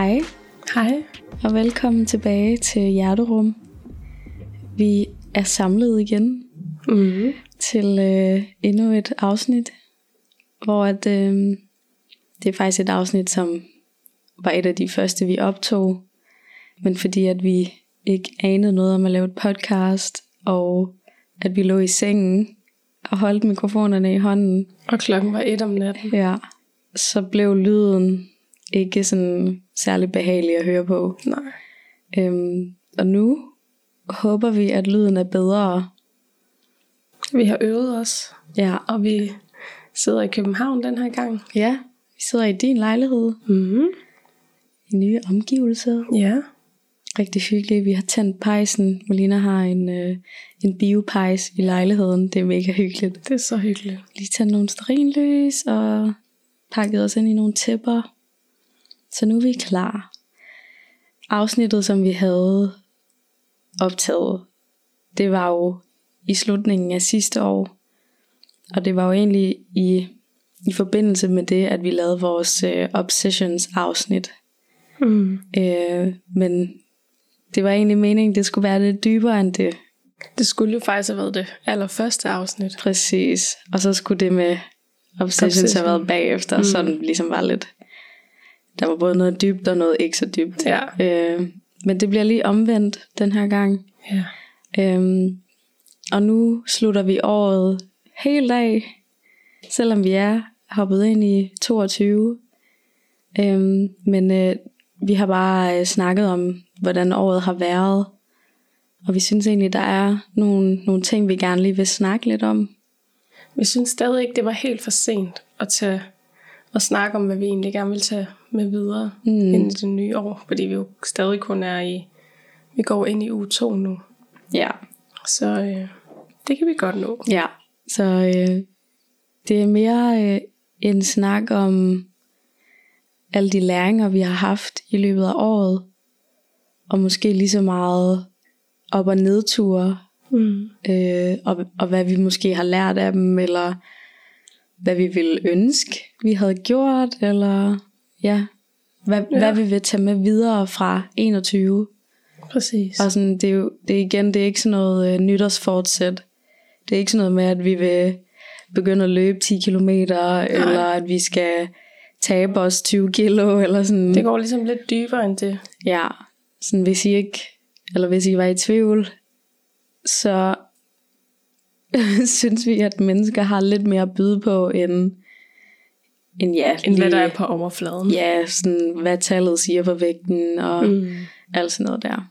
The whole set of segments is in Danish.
Hej Hej. og velkommen tilbage til Hjerterum. Vi er samlet igen Mm. til øh, endnu et afsnit, hvor at, øh, det er faktisk et afsnit, som var et af de første, vi optog. Men fordi at vi ikke anede noget om at lave et podcast, og at vi lå i sengen og holdt mikrofonerne i hånden, Og klokken var et om natten. ja, så blev lyden ikke sådan særlig behagelig at høre på. Nej. Øhm, og nu håber vi, at lyden er bedre. Vi har øvet os, Ja, og vi sidder i København den her gang. ja vi sidder i din lejlighed Mm. i nye omgivelser. Ja. Rigtig hyggeligt. Vi har tændt pejsen. Molina har en, øh, en biopejs i lejligheden. Det er mega hyggeligt. Det er så hyggeligt. Lige tændt nogle sterinlys og pakket os ind i nogle tæpper. Så nu er vi klar. Afsnittet, som vi havde optaget, det var jo i slutningen af sidste år. Og det var jo egentlig i, i forbindelse med det, at vi lavede vores øh, Obsessions afsnit. Mm. Øh, men det var egentlig meningen, det skulle være lidt dybere end det. Det skulle jo faktisk have været det allerførste afsnit. Præcis. Og så skulle det med Obsessions have Obsession. været bagefter, mm. så den ligesom var lidt... Der var både noget dybt og noget ikke så dybt. Ja. Øh, men det bliver lige omvendt den her gang. Ja. Øhm, og nu slutter vi året helt af, selvom vi er hoppet ind i 22. Øhm, men øh, vi har bare øh, snakket om, hvordan året har været. Og vi synes egentlig, der er nogle, nogle ting, vi gerne lige vil snakke lidt om. Vi synes stadig ikke, det var helt for sent at tage og snakke om, hvad vi egentlig gerne vil tage med videre mm. ind i det nye år. Fordi vi jo stadig kun er i... Vi går ind i uge 2 nu. Ja. Så øh, det kan vi godt nå. Ja, så øh, det er mere øh, en snak om alle de læringer, vi har haft i løbet af året. Og måske lige så meget op- og nedture. Mm. Øh, og, og hvad vi måske har lært af dem, eller hvad vi ville ønske, vi havde gjort, eller ja, hvad, ja. hvad vi vil tage med videre fra 21. Præcis. Og sådan, det er jo det er igen, det er ikke sådan noget øh, nytårsfortsæt. Det er ikke sådan noget med, at vi vil begynde at løbe 10 km, eller at vi skal tabe os 20 kilo, eller sådan. Det går ligesom lidt dybere end det. Ja, sådan hvis I ikke, eller hvis I var i tvivl, så synes vi, at mennesker har lidt mere at byde på, end, end ja, End hvad lige- der er på overfladen. Ja, sådan hvad tallet siger på vægten, og mm. alt sådan noget der.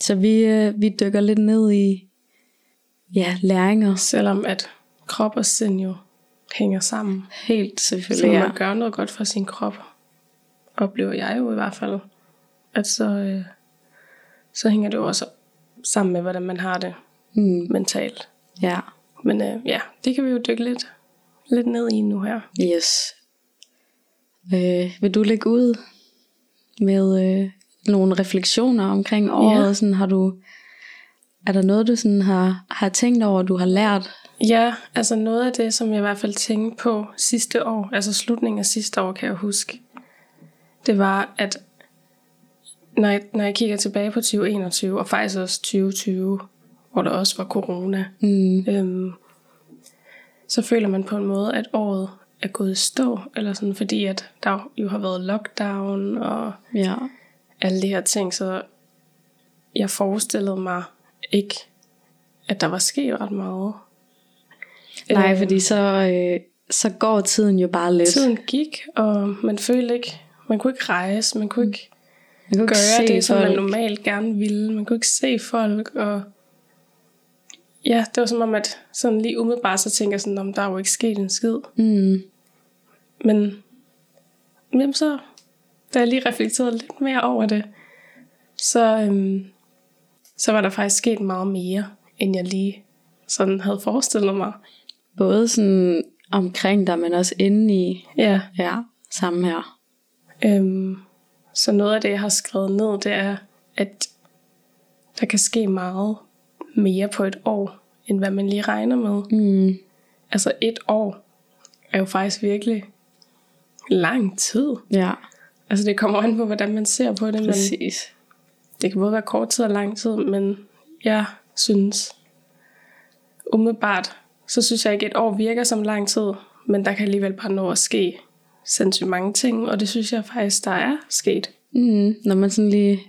Så vi, øh, vi dykker lidt ned i ja, læringer. Selvom at krop og sind jo hænger sammen. Helt Så selvfølgelig, når ja. man gør noget godt for sin krop, oplever jeg jo i hvert fald, at så, øh, så hænger det jo også sammen med, hvordan man har det Mm, mentalt. Ja. Men øh, ja, det kan vi jo dykke lidt, lidt ned i nu her. Yes. Øh, vil du lægge ud med øh, nogle refleksioner omkring året? Ja. Sådan, har du, er der noget, du sådan har, har tænkt over, du har lært? Ja, altså noget af det, som jeg i hvert fald tænkte på sidste år, altså slutningen af sidste år, kan jeg huske, det var, at når jeg, når jeg kigger tilbage på 2021, og faktisk også 2020, hvor der også var corona, Mm, øhm, så føler man på en måde, at året er gået i stå, eller sådan, fordi at der jo har været lockdown og ja. alle de her ting, så jeg forestillede mig ikke, at der var sket ret meget. Nej, Øh, fordi så, øh, så går tiden jo bare lidt. Tiden gik, og man følte ikke, man kunne ikke rejse, man kunne ikke Man kunne gøre det, som man normalt gerne ville. Man kunne ikke se folk, og ja, det var som om, at sådan lige umiddelbart, så tænker jeg sådan, om der er jo ikke sket en skid. Mm, Men jamen så, da jeg lige reflekterede lidt mere over det, så, øhm, så var der faktisk sket meget mere, end jeg lige sådan havde forestillet mig. både sådan omkring dig, men også inde i. Ja, Ja, samme her. øhm, så noget af det, jeg har skrevet ned, det er, at der kan ske meget mere på et år, end hvad man lige regner med. Mm, Altså et år er jo faktisk virkelig lang tid. ja. Altså det kommer an på, hvordan man ser på det, men Præcis. det kan både være kort tid og lang tid, men jeg synes umiddelbart, så synes jeg ikke, et år virker som lang tid, men der kan alligevel bare nå at ske sindssygt mange ting, og det synes jeg faktisk, der er sket. Mm, når man sådan lige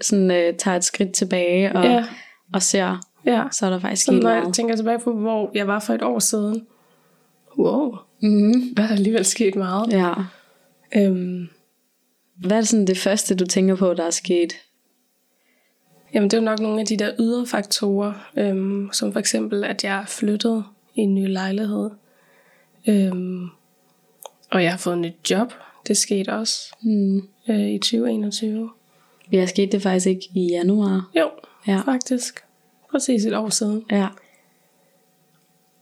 sådan, øh, tager et skridt tilbage og, Ja. Og ser, Ja, så er der faktisk så sket når jeg tænker tilbage på, hvor jeg var for et år siden, wow, Mm, der er alligevel sket meget. ja. Øhm, Hvad er sådan det første, du tænker på, der er sket? Jamen det er jo nok nogle af de der ydre faktorer, øhm, som for eksempel, at jeg er flyttet i en ny lejlighed. Øhm, og jeg har fået et nyt job. Det skete også Mm. øh, i 2021. Jeg skete det faktisk ikke i januar. Jo, Ja. faktisk. Præcis et år siden. Ja.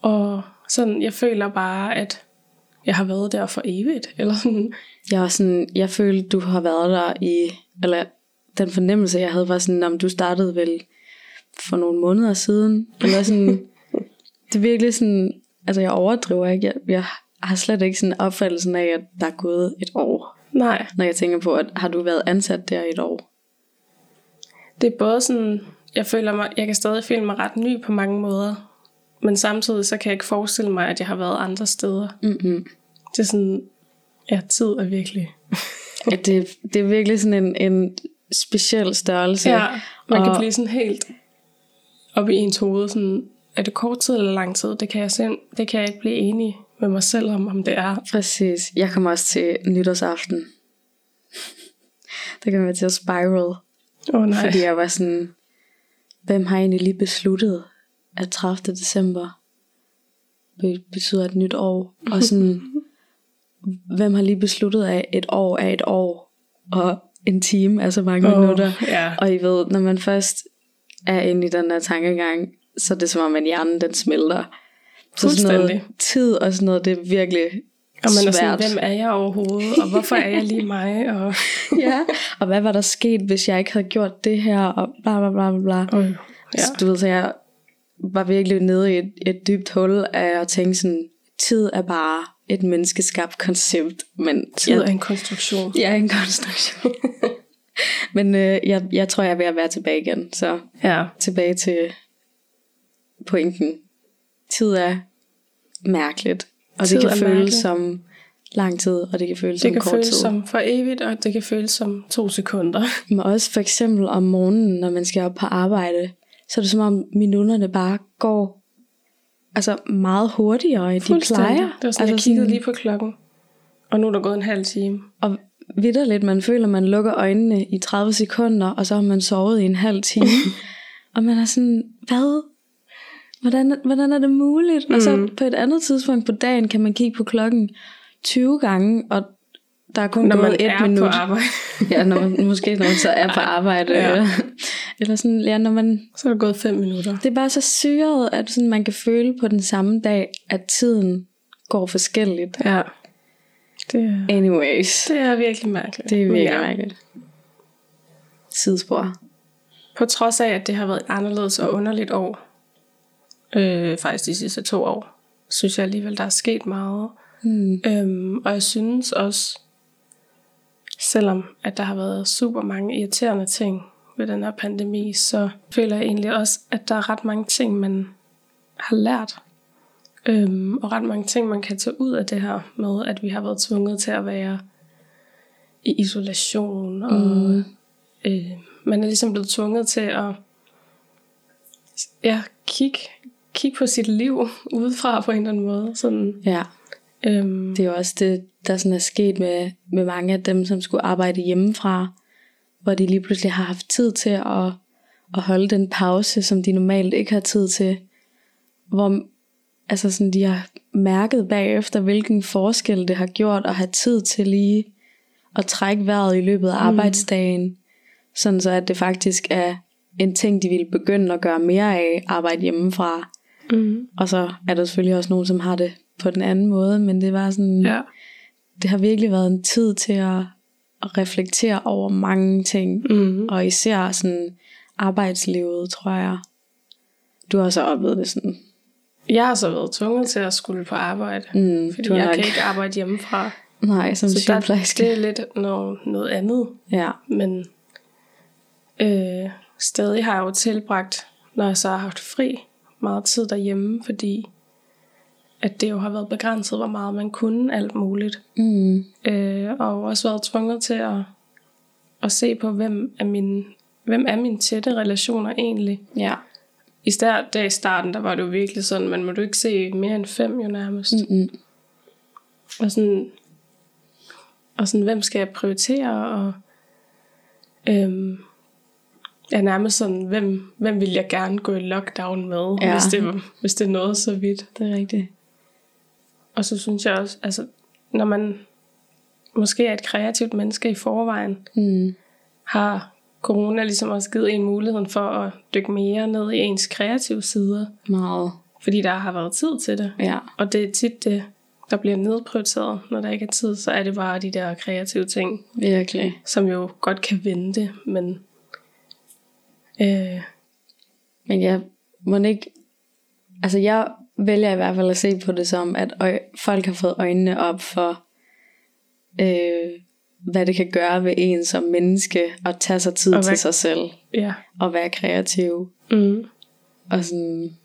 Og sådan, jeg føler bare, at jeg har været der for evigt. Eller sådan. Jeg var sådan, jeg følte, du har været der i, eller den fornemmelse, jeg havde, var sådan, om du startede vel for nogle måneder siden. Eller sådan, det er virkelig sådan, altså jeg overdriver ikke. Jeg, jeg har slet ikke sådan opfattelsen af, at der er gået et år. Nej, Når jeg tænker på, at har du været ansat der i et år? Det er både sådan, jeg føler mig, jeg kan stadig føle mig ret ny på mange måder. Men samtidig så kan jeg ikke forestille mig, at jeg har været andre steder. Mm-hmm. Det er sådan, ja, tid er virkelig. At det, det er virkelig sådan en, en speciel størrelse. Ja, man kan Og- blive sådan helt op i ens hoved. Sådan, er det kort tid eller lang tid? Det kan jeg, selv, det kan jeg ikke blive enig med mig selv om, om det er. Præcis. Jeg kommer også til nytårsaften. Der kan være til at spiral. Oh, nej. Fordi jeg var sådan, hvem har egentlig lige besluttet, at 30. december be- betyder et nyt år? Og sådan, hvem har lige besluttet, at et år er et år, og en time er så mange Åh, minutter? ja. Og I ved, når man først er inde i den der tankegang, så er det som om, at hjernen den smelter. Så sådan noget tid og sådan noget, det er virkelig Og man er sådan, hvem er jeg overhovedet? Og hvorfor er jeg lige mig? Og, ja. Og hvad var der sket, hvis jeg ikke havde gjort det her, og bla bla bla bla og, Ja. ja. Så du ved, så jeg var virkelig nede i et, et dybt hul af at tænke sådan, tid er bare et menneskeskabt koncept, men Tid jeg, er en konstruktion. er en konstruktion. men øh, jeg, jeg tror, jeg er ved at være tilbage igen, så Ja. tilbage til pointen. Tid er mærkeligt, og Tid det kan føles som lang tid, og det kan føles Det som kan kort føles tid. som for evigt, og det kan føles som to sekunder. Men også for eksempel om morgenen, når man skal op på arbejde, så er det som om minutterne bare går altså meget hurtigere, end de plejer. Det var sådan, altså jeg kiggede lige på klokken. Og nu er der gået en halv time. Og vidderligt, man føler, man lukker øjnene i 30 sekunder, og så har man sovet i en halv time. og man er sådan, hvad? Hvordan, hvordan er det muligt? Mm. Og så på et andet tidspunkt på dagen, kan man kigge på klokken 20 gange, og der er kun Når gået man et er minut. på arbejde, ja, når man, måske når man så er på arbejde. Ja. Eller, eller sådan, ja, når man, så er der gået fem minutter. det er bare så syret, at sådan, man kan føle på den samme dag, at tiden går forskelligt. Ja. Det er, Anyways, det er virkelig mærkeligt. det er virkelig ja. mærkeligt. Sidespor. På trods af, at det har været et anderledes og underligt år, øh, faktisk de sidste to år, synes jeg alligevel, der er sket meget. Mm. Øhm, og jeg synes også, selvom at der har været super mange irriterende ting ved den her pandemi, så føler jeg egentlig også, at der er ret mange ting, man har lært. Øhm, og ret mange ting, man kan tage ud af det her med, at vi har været tvunget til at være i isolation. Og Mm. øh, man er ligesom blevet tvunget til at ja, kigge, kigge på sit liv udefra på en eller anden måde. Sådan, Ja, øhm, det er jo også det, der sådan er sket med, med mange af dem, som skulle arbejde hjemmefra, hvor de lige pludselig har haft tid til at, at holde den pause, som de normalt ikke har tid til. Hvor altså sådan, de har mærket bagefter, hvilken forskel det har gjort at have tid til lige at trække vejret i løbet af arbejdsdagen. Sådan så at det faktisk er en ting, de ville begynde at gøre mere af, arbejde hjemmefra. Mm, Og så er der selvfølgelig også nogen, som har det på den anden måde, men det var sådan, ja. det har virkelig været en tid til at, at reflektere over mange ting, Mm. og især sådan arbejdslivet, tror jeg. Du har så oplevet det sådan. Jeg har så været tvunget til at skulle på arbejde, Mm, fordi jeg nok, kan ikke arbejde hjemmefra. Nej, som Så der, det er lidt noget, noget andet. Ja. Men øh, stadig har jeg jo tilbragt, når jeg så har haft fri, meget tid derhjemme, fordi at det jo har været begrænset, hvor meget man kunne alt muligt. Mm. Øh, og også været tvunget til at, at se på, hvem er mine, hvem er mine tætte relationer egentlig. Ja. I start, der i starten, der var det jo virkelig sådan, man må du ikke se mere end fem jo nærmest. Mm-mm. Og sådan, og sådan, hvem skal jeg prioritere, og øhm, ja, nærmest sådan, hvem, hvem vil jeg gerne gå i lockdown med, Ja. hvis, det, hvis det nåede så vidt. Det er rigtigt. Og så synes jeg også, altså, når man måske er et kreativt menneske i forvejen, Mm. har corona ligesom også givet en muligheden for at dykke mere ned i ens kreative sider, Meget. fordi der har været tid til det. Ja. Og det er tit det, der bliver nedprioriteret, når der ikke er tid, så er det bare de der kreative ting, Virkelig. som jo godt kan vente, men øh, Men jeg må ikke... Altså jeg vælger i hvert fald at se på det som, at øj- folk har fået øjnene op for, øh, hvad det kan gøre ved en som menneske at tage sig tid Og til hvad- sig selv ja. og være kreativ. Mm. Og sådan,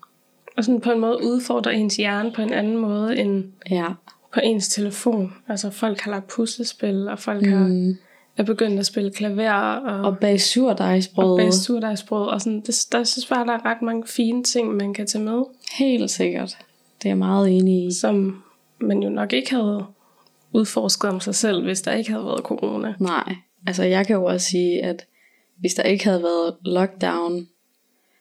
Og sådan på en måde udfordrer ens hjerne på en anden måde end ja. på ens telefon. Altså folk har lagt puslespil, og folk mm. har, Mm. er begyndt at spille klaver og, Og bag surdejsbrød. og bage surdejsbrød. Og sådan, det, der jeg synes bare, der er ret mange fine ting, man kan tage med, Helt sikkert. Det er jeg meget enig i. som man jo nok ikke havde udforsket om sig selv, hvis der ikke havde været corona. Nej, altså jeg kan jo også sige, at hvis der ikke havde været lockdown,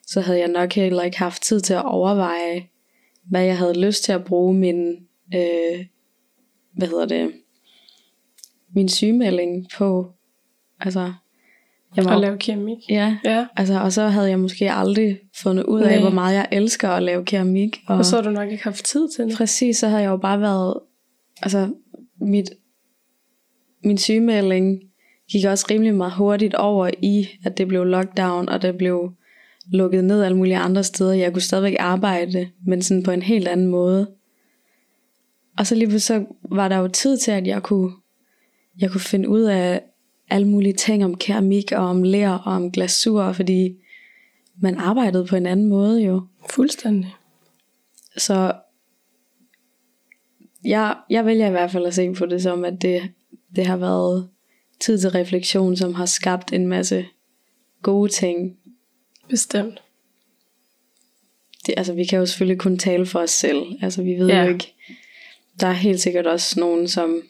så havde jeg nok heller ikke haft tid til at overveje, hvad jeg havde lyst til at bruge min, øh, hvad hedder det, min sygemelding på. Altså, jeg må, At lave keramik. ja, Ja, altså, og så havde jeg måske aldrig fundet ud af, Nej. hvor meget jeg elsker at lave keramik. Og, og så har du nok ikke haft tid til det. Præcis, så havde jeg jo bare været, altså mit, min sygemelding gik også rimelig meget hurtigt over i, at det blev lockdown, og det blev lukket ned alle mulige andre steder. Jeg kunne stadigvæk arbejde, men sådan på en helt anden måde. Og så lige så var der jo tid til, at jeg kunne, jeg kunne finde ud af alle mulige ting om keramik og om ler og om glasur, fordi man arbejdede på en anden måde jo. Fuldstændig. Så jeg, jeg vælger i hvert fald at se på det som, at det, det har været tid til refleksion, som har skabt en masse gode ting. Bestemt. Det, altså, vi kan jo selvfølgelig kun tale for os selv. Altså, vi ved Ja. jo ikke. Der er helt sikkert også nogen, som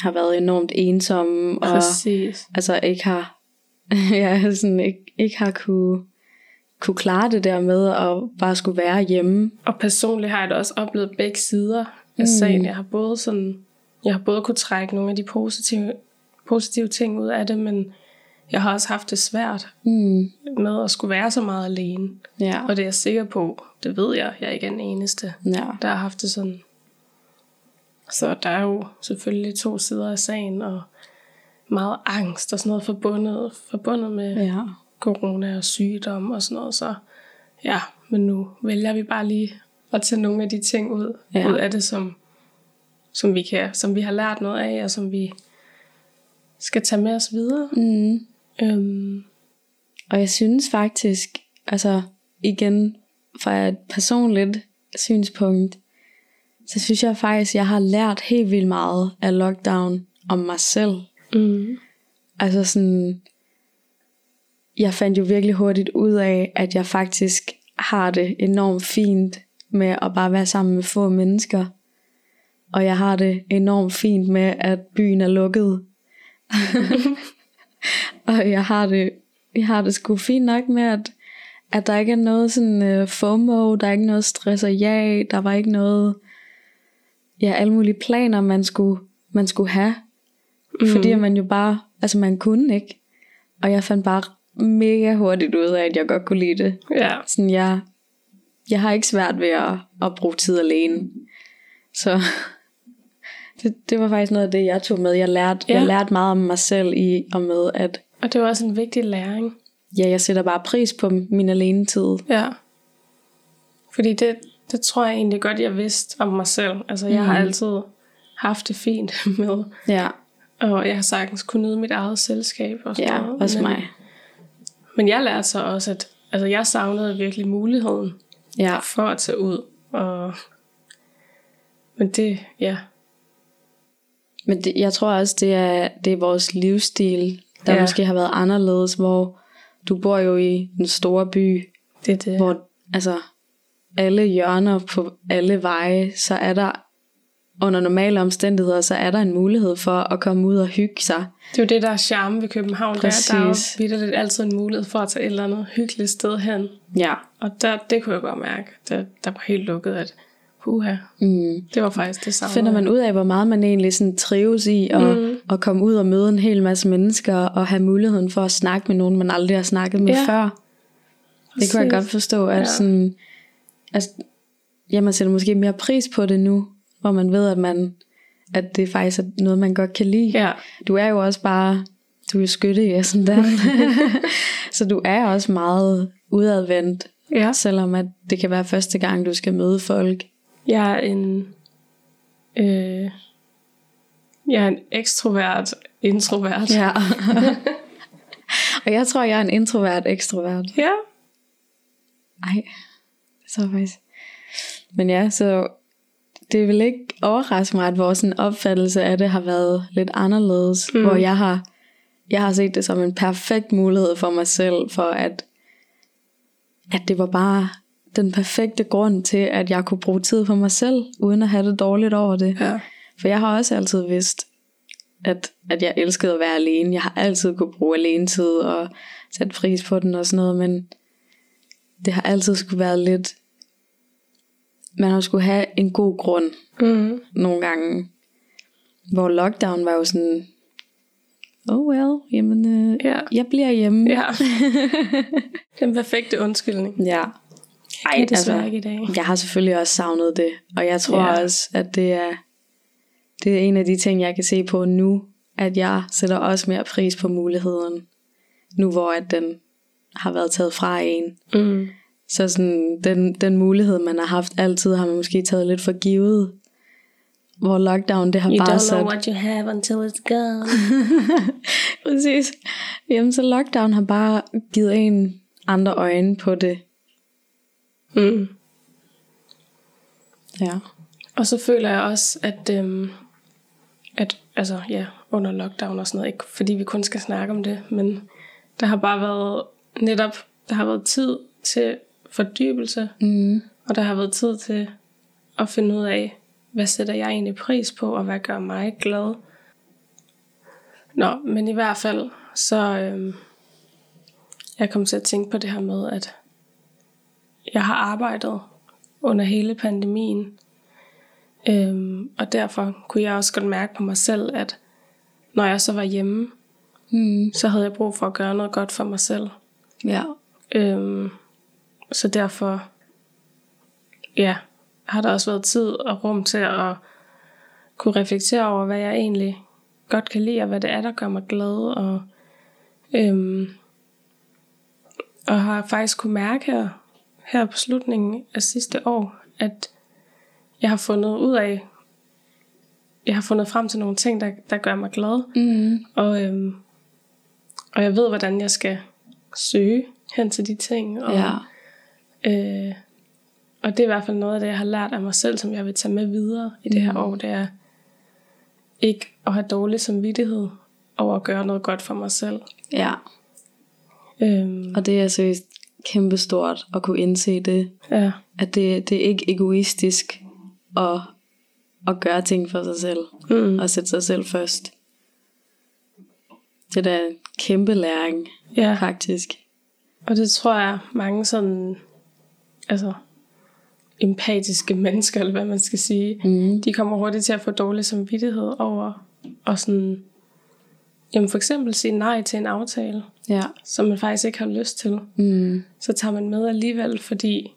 har været enormt ensomme, og Præcis. altså ikke har, ja, sådan ikke, ikke har kunne, kunne klare det der med at bare skulle være hjemme. Og personligt har jeg da også oplevet begge sider af sagen. Jeg har både sådan, jeg har både kunne trække nogle af de positive, positive ting ud af det, men jeg har også haft det svært Mm. med at skulle være så meget alene. Ja. Og det er jeg sikker på, det ved jeg, jeg er ikke den eneste, ja. der har haft det sådan. Så der er jo selvfølgelig to sider af sagen, og meget angst og sådan noget forbundet, forbundet med Ja. corona og sygdom og sådan noget. Så ja, men nu vælger vi bare lige at tage nogle af de ting ud, Ja. ud af det, som, som, vi kan, som vi har lært noget af, og som vi skal tage med os videre. Mm. Øhm, Og jeg synes faktisk, altså igen fra et personligt synspunkt, så synes jeg faktisk, jeg har lært helt vildt meget af lockdown om mig selv. mm, Altså sådan, jeg fandt jo virkelig hurtigt ud af, at jeg faktisk har det enormt fint med at bare være sammen med få mennesker. Og jeg har det enormt fint med, at byen er lukket. og jeg har det, jeg har det sgu fint nok med, at, at der ikke er noget sådan uh, FOMO, der er ikke noget stress og ja, der var ikke noget, ja, alle mulige planer, man skulle, man skulle have. Mm. Fordi man jo bare, altså man kunne ikke. Og jeg fandt bare mega hurtigt ud af, at jeg godt kunne lide det. ja, Sådan, jeg, jeg har ikke svært ved at, at bruge tid alene. Så det, det var faktisk noget af det, jeg tog med. Jeg lærte, ja. Jeg lærte meget om mig selv i og med, at og det var også en vigtig læring. ja, jeg sætter bare pris på min alene tid. Ja. Fordi det, det tror jeg egentlig godt, jeg vidste om mig selv. Altså, jeg har altid haft det fint med. Ja, Og jeg har sagtens kunne nyde mit eget selskab. Og sådan ja noget. også men, mig. Men jeg lærte så også, at altså, jeg savnede virkelig muligheden Ja, for at tage ud. Og, men det, ja, men det, jeg tror også, det er, det er vores livsstil, der Ja. ja. måske har været anderledes, hvor du bor jo i den store by, det er det. hvor altså alle hjørner på alle veje, så er der under normale omstændigheder, så er der en mulighed for at komme ud og hygge sig. Det er jo det, der er charme ved København. Der, der er jo Præcis. vitterligt altid en mulighed for at tage et eller andet hyggeligt sted hen. Ja. Og der, det kunne jeg godt mærke. Der, der var helt lukket, at huha, Mm. det var faktisk det samme. Finder man ud af, hvor meget man egentlig sådan trives i at, mm. at komme ud og møde en hel masse mennesker og have muligheden for at snakke med nogen, man aldrig har snakket med Ja. før. Det kunne jeg godt forstå, at ja. sådan, altså, ja, man sætter måske mere pris på det nu, hvor man ved, at man at det faktisk er noget, man godt kan lide. Ja, Du er jo også bare, du er jo skytte i sådan der. så du er også meget udadvendt, ja. selvom at det kan være første gang, du skal møde folk. Jeg er en... Øh, jeg er en ekstrovert introvert. Ja. og jeg tror, jeg er en introvert ekstrovert. ja. Ej, jeg faktisk. Men ja, så det vil ikke overraske mig, at vores sådan, opfattelse af det har været lidt anderledes. Mm. Hvor jeg har, jeg har set det som en perfekt mulighed for mig selv, for at, at det var bare den perfekte grund til, at jeg kunne bruge tid på mig selv, uden at have det dårligt over det. ja. For jeg har også altid vidst, at, at jeg elskede at være alene. Jeg har altid kunne bruge alene tid og sætte pris på den og sådan noget, men det har altid skulle være lidt... Man har skulle have en god grund Mm. nogle gange. Hvor lockdown var jo sådan, oh well, jamen, øh, Ja. jeg bliver hjemme. ja. Den perfekte undskyldning. ja. Ej, det er desværre ikke i dag. Jeg har selvfølgelig også savnet det, og jeg tror Ja. også, at det er, det er en af de ting, jeg kan se på nu, at jeg sætter også mere pris på muligheden, nu hvor at den har været taget fra en. Mm. Så sådan, den, den mulighed, man har haft altid, har man måske taget lidt for givet. Hvor lockdown, det har You bare don't sat... know what you have until it's gone. Præcis. Jamen, så lockdown har bare givet en andre øjne på det. Mm. Ja. Og så føler jeg også, at, øhm, at altså, ja, under lockdown og sådan noget, ikke fordi vi kun skal snakke om det, men der har bare været netop, der har været tid til fordybelse, Mm. og der har været tid til at finde ud af, hvad sætter jeg egentlig pris på, og hvad gør mig glad. Nå, men i hvert fald, så øhm, jeg kom til at tænke på det her med, at jeg har arbejdet under hele pandemien, øhm, og derfor kunne jeg også godt mærke på mig selv, at når jeg så var hjemme, Mm. så havde jeg brug for at gøre noget godt for mig selv. Ja. Øhm, så derfor ja, har der også været tid og rum til at kunne reflektere over, hvad jeg egentlig godt kan lide, og hvad det er, der gør mig glad. Og, øhm, og har faktisk kunne mærke her, her på slutningen af sidste år, at jeg har fundet ud af, jeg har fundet frem til nogle ting, der, der gør mig glad. Mm. Og, øhm, og jeg ved, hvordan jeg skal søge hen til de ting. Og, Ja. Øh, og det er i hvert fald noget af det, jeg har lært af mig selv, som jeg vil tage med videre i det her Mm. år. Det er ikke at have dårlig samvittighed over at gøre noget godt for mig selv. Ja. Øhm, Og det er seriøst kæmpestort at kunne indse det. ja, At det, det er ikke egoistisk at, at gøre ting for sig selv. mm, Og sætte sig selv først. Det er da en kæmpe læring, ja, faktisk. og det tror jeg mange sådan, altså empatiske mennesker, eller hvad man skal sige, Mm. de kommer hurtigt til at få dårlig samvittighed over og sådan, jamen for eksempel sige nej til en aftale, Ja. som man faktisk ikke har lyst til. Mm. Så tager man med alligevel, fordi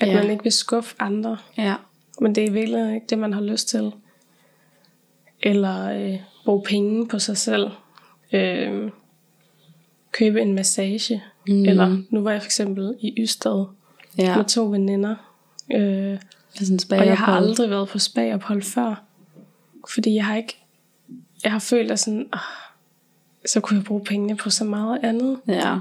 at Ja. man ikke vil skuffe andre. Ja. Men det er i virkeligheden ikke det, man har lyst til. Eller øh, bruge penge på sig selv. Øh, købe en massage. Mm. Eller nu var jeg for eksempel i Ystad Ja. med to veninder. Øh, Sådan Og jeg har aldrig været på spagophold før. Fordi jeg har ikke... Jeg har følt, at sådan... Oh, så kunne jeg bruge pengene på så meget andet. Ja.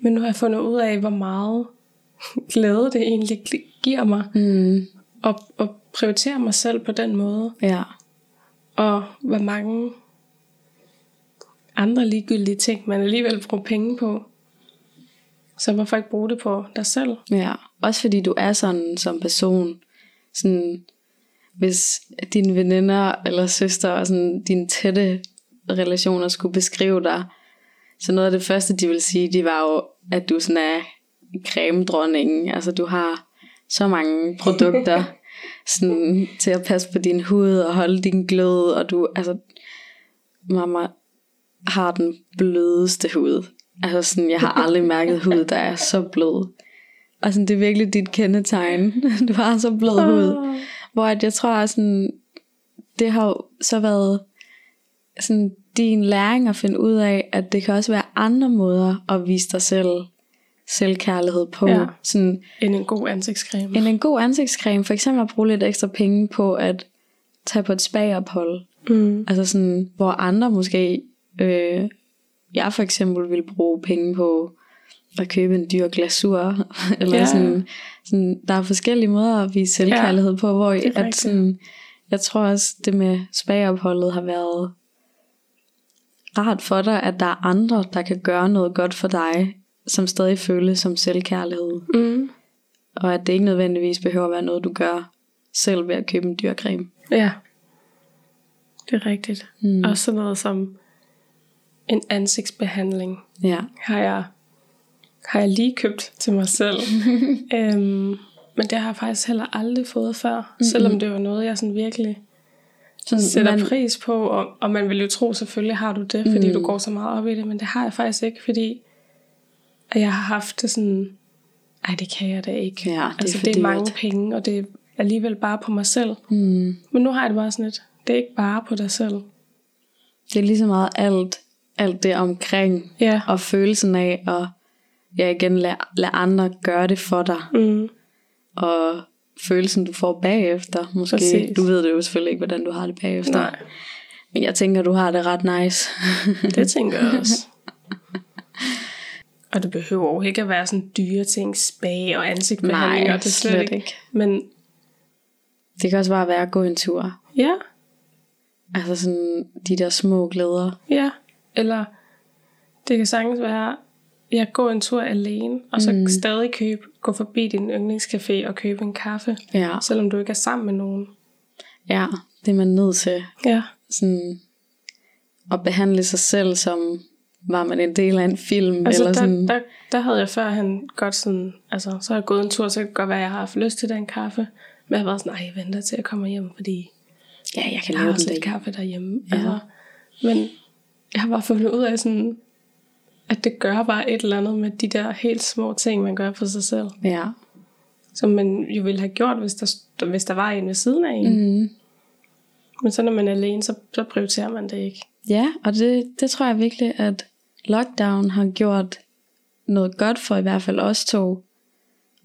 Men nu har jeg fundet ud af, hvor meget glæde det egentlig gi- giver mig. Mm. At, at prioritere mig selv på den måde. Ja. Og hvor mange andre ligegyldige ting, man alligevel bruger penge på. Så hvorfor ikke bruge det på dig selv? Ja, også fordi du er sådan som person. Sådan, hvis dine veninder eller søster og sådan dine tætte relationer skulle beskrive dig, så noget af det første, de vil sige, det var jo, at du sådan er cremedronningen. Altså du har så mange produkter sådan, til at passe på din hud og holde din glød, og du, altså, mamma har den blødeste hud. Altså sådan, jeg har aldrig mærket hud, der er så blød. Og sådan, det er virkelig dit kendetegn. Du har så blød hud. Hvor at jeg tror, at sådan, det har jo så været sådan, din læring at finde ud af, at det kan også være andre måder at vise dig selv selvkærlighed på. Ja. Sådan, End en god ansigtscreme. en, en god ansigtscreme, for eksempel at bruge lidt ekstra penge på at tage på et spagophold. Mm. Altså sådan, hvor andre måske, øh, jeg for eksempel vil bruge penge på at købe en dyr glasur, eller Ja. sådan, sådan, der er forskellige måder at vise selvkærlighed ja, på, hvor at sådan, jeg tror også, det med spagopholdet har været rart for dig, at der er andre, der kan gøre noget godt for dig, som stadig føles som selvkærlighed. Mm. Og at det ikke nødvendigvis behøver at være noget, du gør selv ved at købe en dyr creme. Ja. Det er rigtigt. Mm. Også sådan noget som en ansigtsbehandling Ja. har jeg, har jeg lige købt til mig selv. øhm, men det har jeg faktisk heller aldrig fået før. Mm-hmm. Selvom det var noget, jeg sådan virkelig Sådan, sætter man- pris på. Og, og man vil jo tro, selvfølgelig har du det, fordi mm. du går så meget op i det. Men det har jeg faktisk ikke, fordi at jeg har haft det sådan... Ej, det kan jeg da ikke. Ja, det er altså, det er mange penge, og det er alligevel bare på mig selv. Mm. Men nu har jeg det bare sådan lidt, det er ikke bare på dig selv. Det er lige så meget alt, alt det omkring, Ja. og følelsen af at ja, igen lade, lade andre gøre det for dig, Mm. og følelsen du får bagefter, måske, Præcis. du ved det jo selvfølgelig ikke, hvordan du har det bagefter, Nej, men jeg tænker, du har det ret nice. det tænker jeg også. og det behøver jo ikke at være sådan dyre ting, spag og ansigtsbehandling, Nej, det slet, slet ikke. ikke. Men det kan også bare være at gå en tur, ja, altså sådan de der små glæder. ja. Eller det kan sagtens være, jeg går en tur alene, og så mm. stadig købe, gå forbi din yndlingscafé og købe en kaffe, Ja, selvom du ikke er sammen med nogen. ja det er man nødt til, Ja, sådan at behandle sig selv som var man en del af en film, altså eller der, sådan, der, der havde jeg førhen godt sådan, altså så har jeg gået en tur, så kan det godt være, at jeg har haft lyst til den kaffe, men jeg har været sådan, nej, jeg venter til jeg kommer hjem, fordi ja, jeg kan jeg har lave også den lidt der. kaffe derhjemme. Ja. Altså, men jeg har bare fundet ud af sådan, at det gør bare et eller andet med de der helt små ting, man gør for sig selv. Ja, Som man jo ville have gjort, hvis der, hvis der var en ved siden af en. mm. Men så når man er alene, så, så prioriterer man det ikke. Ja, og det, det tror jeg virkelig, at lockdown har gjort noget godt for i hvert fald os to.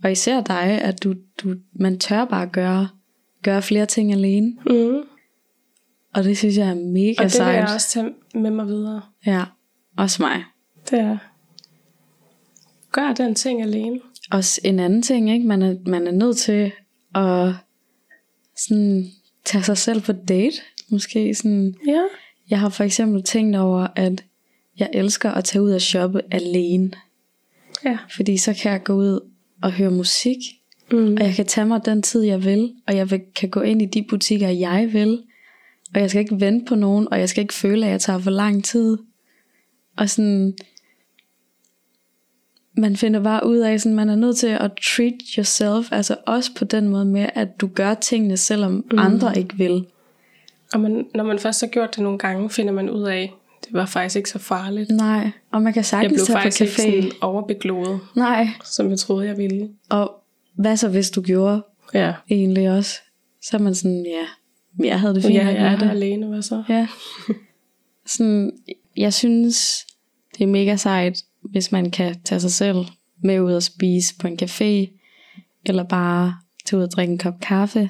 Og især dig, at du, du, man tør bare gøre, gøre flere ting alene. Mm. Og det synes jeg er mega Og det vil sejt. jeg også tage med mig videre. Ja, også mig. Det er, gør den ting alene. Også en anden ting, ikke? Man er, man er nødt til at sådan, tage sig selv på date. Måske sådan, Ja. jeg har for eksempel tænkt over, at jeg elsker at tage ud og shoppe alene. Ja. Fordi så kan jeg gå ud og høre musik, Mm. og jeg kan tage mig den tid, jeg vil, og jeg vil, kan gå ind i de butikker, jeg vil, og jeg skal ikke vente på nogen, og jeg skal ikke føle, at jeg tager for lang tid. Og sådan, man finder bare ud af, sådan, man er nødt til at treat yourself, altså også på den måde med, at du gør tingene, selvom mm. andre ikke vil. Og man, når man først har gjort det nogle gange, finder man ud af, det var faktisk ikke så farligt. Nej, og man kan Jeg sagtens blev tage på faktisk ikke café. sådan overbegloet, Nej, som jeg troede, jeg ville. og hvad så hvis du gjorde Ja. egentlig også? Så er man sådan, ja, jeg havde det Men fint ja, jeg er det. her alene, hvad så? Ja. Sådan, jeg synes, det er mega sejt, hvis man kan tage sig selv med ud og spise på en café, eller bare tage ud og drikke en kop kaffe,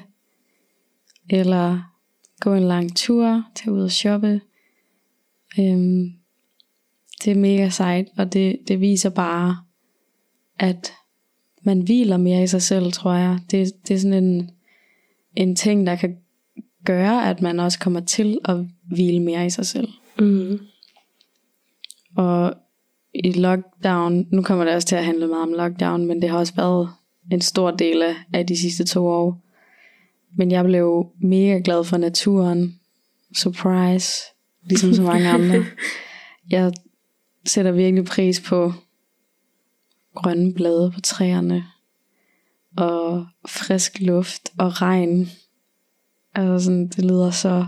eller gå en lang tur, tage ud og shoppe. Øhm, det er mega sejt, og det, det viser bare, at man hviler mere i sig selv, tror jeg. Det, det er sådan en, en ting, der kan gøre, at man også kommer til at hvile mere i sig selv. Mm. Og i lockdown, nu kommer det også til at handle meget om lockdown, men det har også været en stor del af, de sidste to år. Men jeg blev mega glad for naturen. Surprise. Ligesom så mange andre. Jeg sætter virkelig pris på grønne blade på træerne. Og frisk luft og regn. Altså sådan, det lyder så...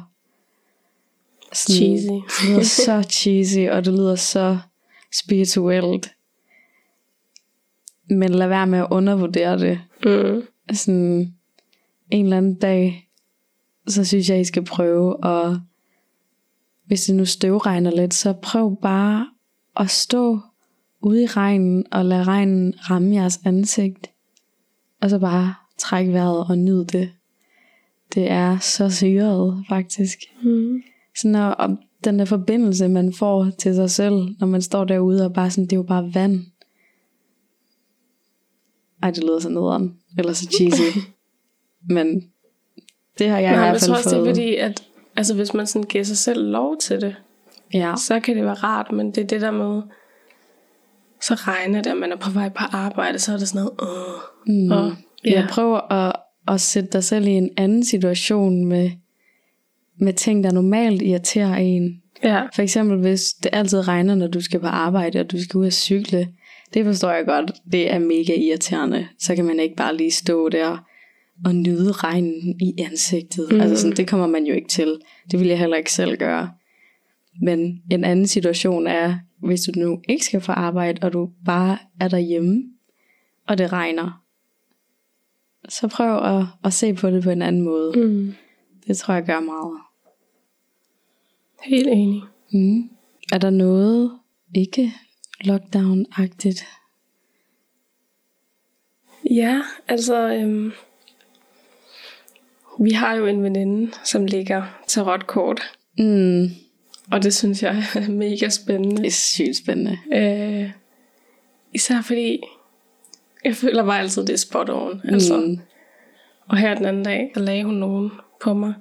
Sådan, Cheesy. Det lyder så cheesy, og det lyder så spirituelt. Men lad være med at undervurdere det. Mm. Sådan, en eller anden dag, så synes jeg, I skal prøve at, hvis det nu støvregner lidt, så prøv bare at stå ude i regnen og lade regnen ramme jeres ansigt. Og så bare træk vejret og nyd det. Det er så syret, faktisk. Mm. Sådan og, og den der forbindelse, man får til sig selv, når man står derude og bare sådan, det er jo bare vand. Ej, det lyder så nederen. Eller så cheesy. Men det har jeg Nej, i hvert jeg tror fald også, det er fået. fordi, at altså, hvis man sådan giver sig selv lov til det, Ja. så kan det være rart, men det er det der med, så regner det, at man er på vej på arbejde, så er det sådan noget, øh. Mm. Og, ja. Jeg prøver at, at sætte dig selv i en anden situation med, med ting, der normalt irriterer en. ja. For eksempel, hvis det altid regner, når du skal på arbejde, og du skal ud og cykle. Det forstår jeg godt. Det er mega irriterende. Så kan man ikke bare lige stå der og nyde regnen i ansigtet. Mm. Altså sådan, det kommer man jo ikke til. Det vil jeg heller ikke selv gøre. Men en anden situation er, hvis du nu ikke skal få arbejde, og du bare er derhjemme, og det regner. Så prøv at, at se på det på en anden måde. Mm. Det tror jeg gør meget. Helt enig. Mm. Er der noget ikke lockdown-agtigt? Ja, altså, øhm, vi har jo en veninde, som ligger tarotkort, Mm. og det synes jeg er mega spændende. Det er sygt spændende. Øh, især fordi, jeg føler bare altid, det er spot on. Altså. Mm. Og her den anden dag, der lagde hun nogen på mig.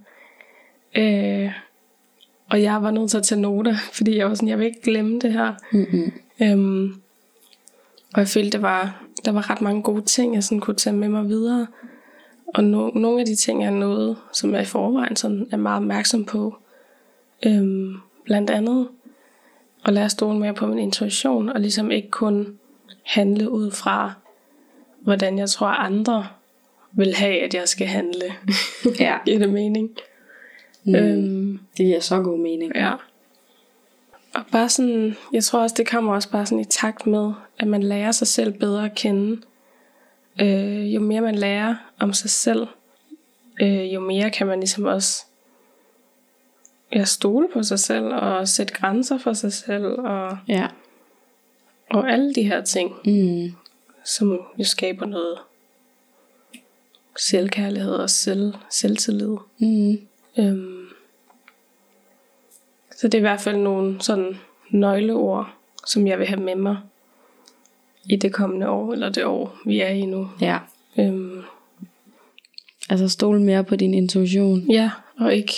Øh, og jeg var nødt til at tage noter, fordi jeg var sådan, jeg vil ikke glemme det her. Mm-mm. Øhm, og jeg følte, det var, der var ret mange gode ting, jeg sådan kunne tage med mig videre. Og no, nogle af de ting er noget, som jeg i forvejen sådan er meget opmærksom på. Øhm, blandt andet at lære stole mere på min intuition, og ligesom ikke kun handle ud fra, hvordan jeg tror andre vil have, at jeg skal handle. Ja. Giver det mening? Mm. Øhm, Det giver så god mening. Ja. Og bare sådan, jeg tror også, det kommer også bare sådan i takt med, at man lærer sig selv bedre at kende. Øh, jo mere man lærer om sig selv, øh, jo mere kan man ligesom også ja, stole på sig selv, og sætte grænser for sig selv, og, Ja. og alle de her ting, Mm. Som jo skaber noget selvkærlighed og selv, selvtillid. Mm. Øhm, så det er i hvert fald nogle sådan nøgleord, som jeg vil have med mig i det kommende år, eller det år, vi er i nu. Ja. Øhm, Altså stole mere på din intuition. ja, og ikke,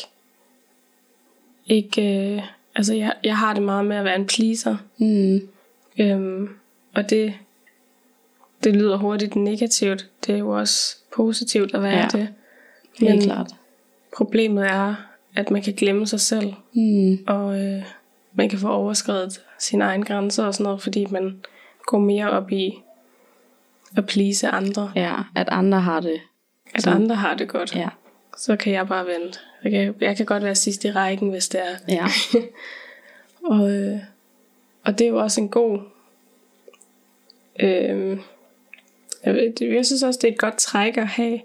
ikke øh, altså jeg, jeg har det meget med at være en pleaser, Mm. øhm, og det, det lyder hurtigt negativt. Det er jo også positivt at være Ja. det. Helt Men- klart. Problemet er, at man kan glemme sig selv, Mm. og øh, man kan få overskrevet sine egne grænser og sådan noget, fordi man går mere op i at please andre. Ja, at andre har det. At Sådan. andre har det godt. Ja. Så kan jeg bare vente. Jeg kan, jeg kan godt være sidst i rækken, hvis det er. Ja. Og, øh, og det er jo også en god... Øh, jeg, synes også, det er et godt træk at have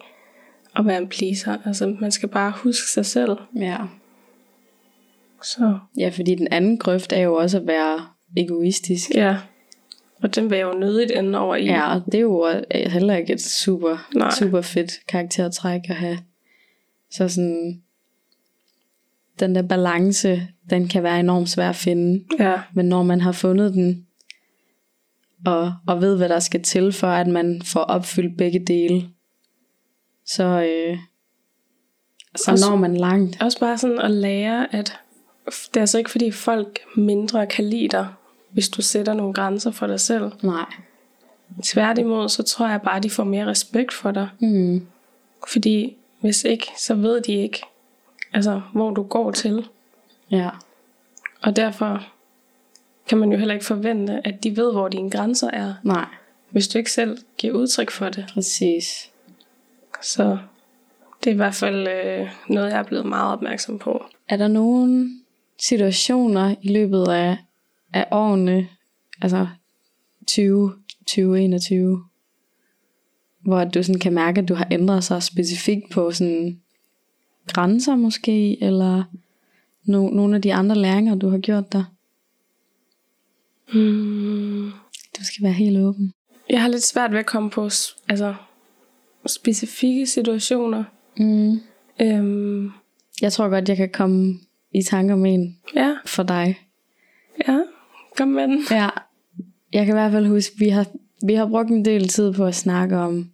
at være en pleaser. Altså, man skal bare huske sig selv. ja. Så Ja, fordi den anden grøft er jo også at være egoistisk. ja, Og den vil jeg jo nødigt ende over i. Ja, og det er jo heller ikke et super, Nej. super fedt karaktertræk at have. Så sådan, den der balance, den kan være enormt svær at finde. Ja. Men når man har fundet den, og, og ved, hvad der skal til for, at man får opfyldt begge dele, så, øh, så Også- når man langt. Også bare sådan at lære, at det er altså ikke fordi folk mindre kan lide dig, hvis du sætter nogle grænser for dig selv. Nej. Tværtimod, så tror jeg bare, de får mere respekt for dig. Mm. Fordi hvis ikke, så ved de ikke, altså, hvor du går til. Ja. Og derfor kan man jo heller ikke forvente, at de ved, hvor dine grænser er, Nej. hvis du ikke selv giver udtryk for det. Præcis. Så det er i hvert fald øh, noget, jeg er blevet meget opmærksom på. Er der nogle situationer i løbet af, af årene, altså 20, 2021, hvor du sådan kan mærke, at du har ændret sig specifikt på sådan grænser måske, eller no, nogle af de andre læringer, du har gjort der? Hmm. Du skal være helt åben. Jeg har lidt svært ved at komme på altså, specifikke situationer. Mm. Øhm, Jeg tror godt, jeg kan komme i tanker med en ja, for dig. ja, kom med den. Ja, jeg kan i hvert fald huske, vi har, vi har brugt en del tid på at snakke om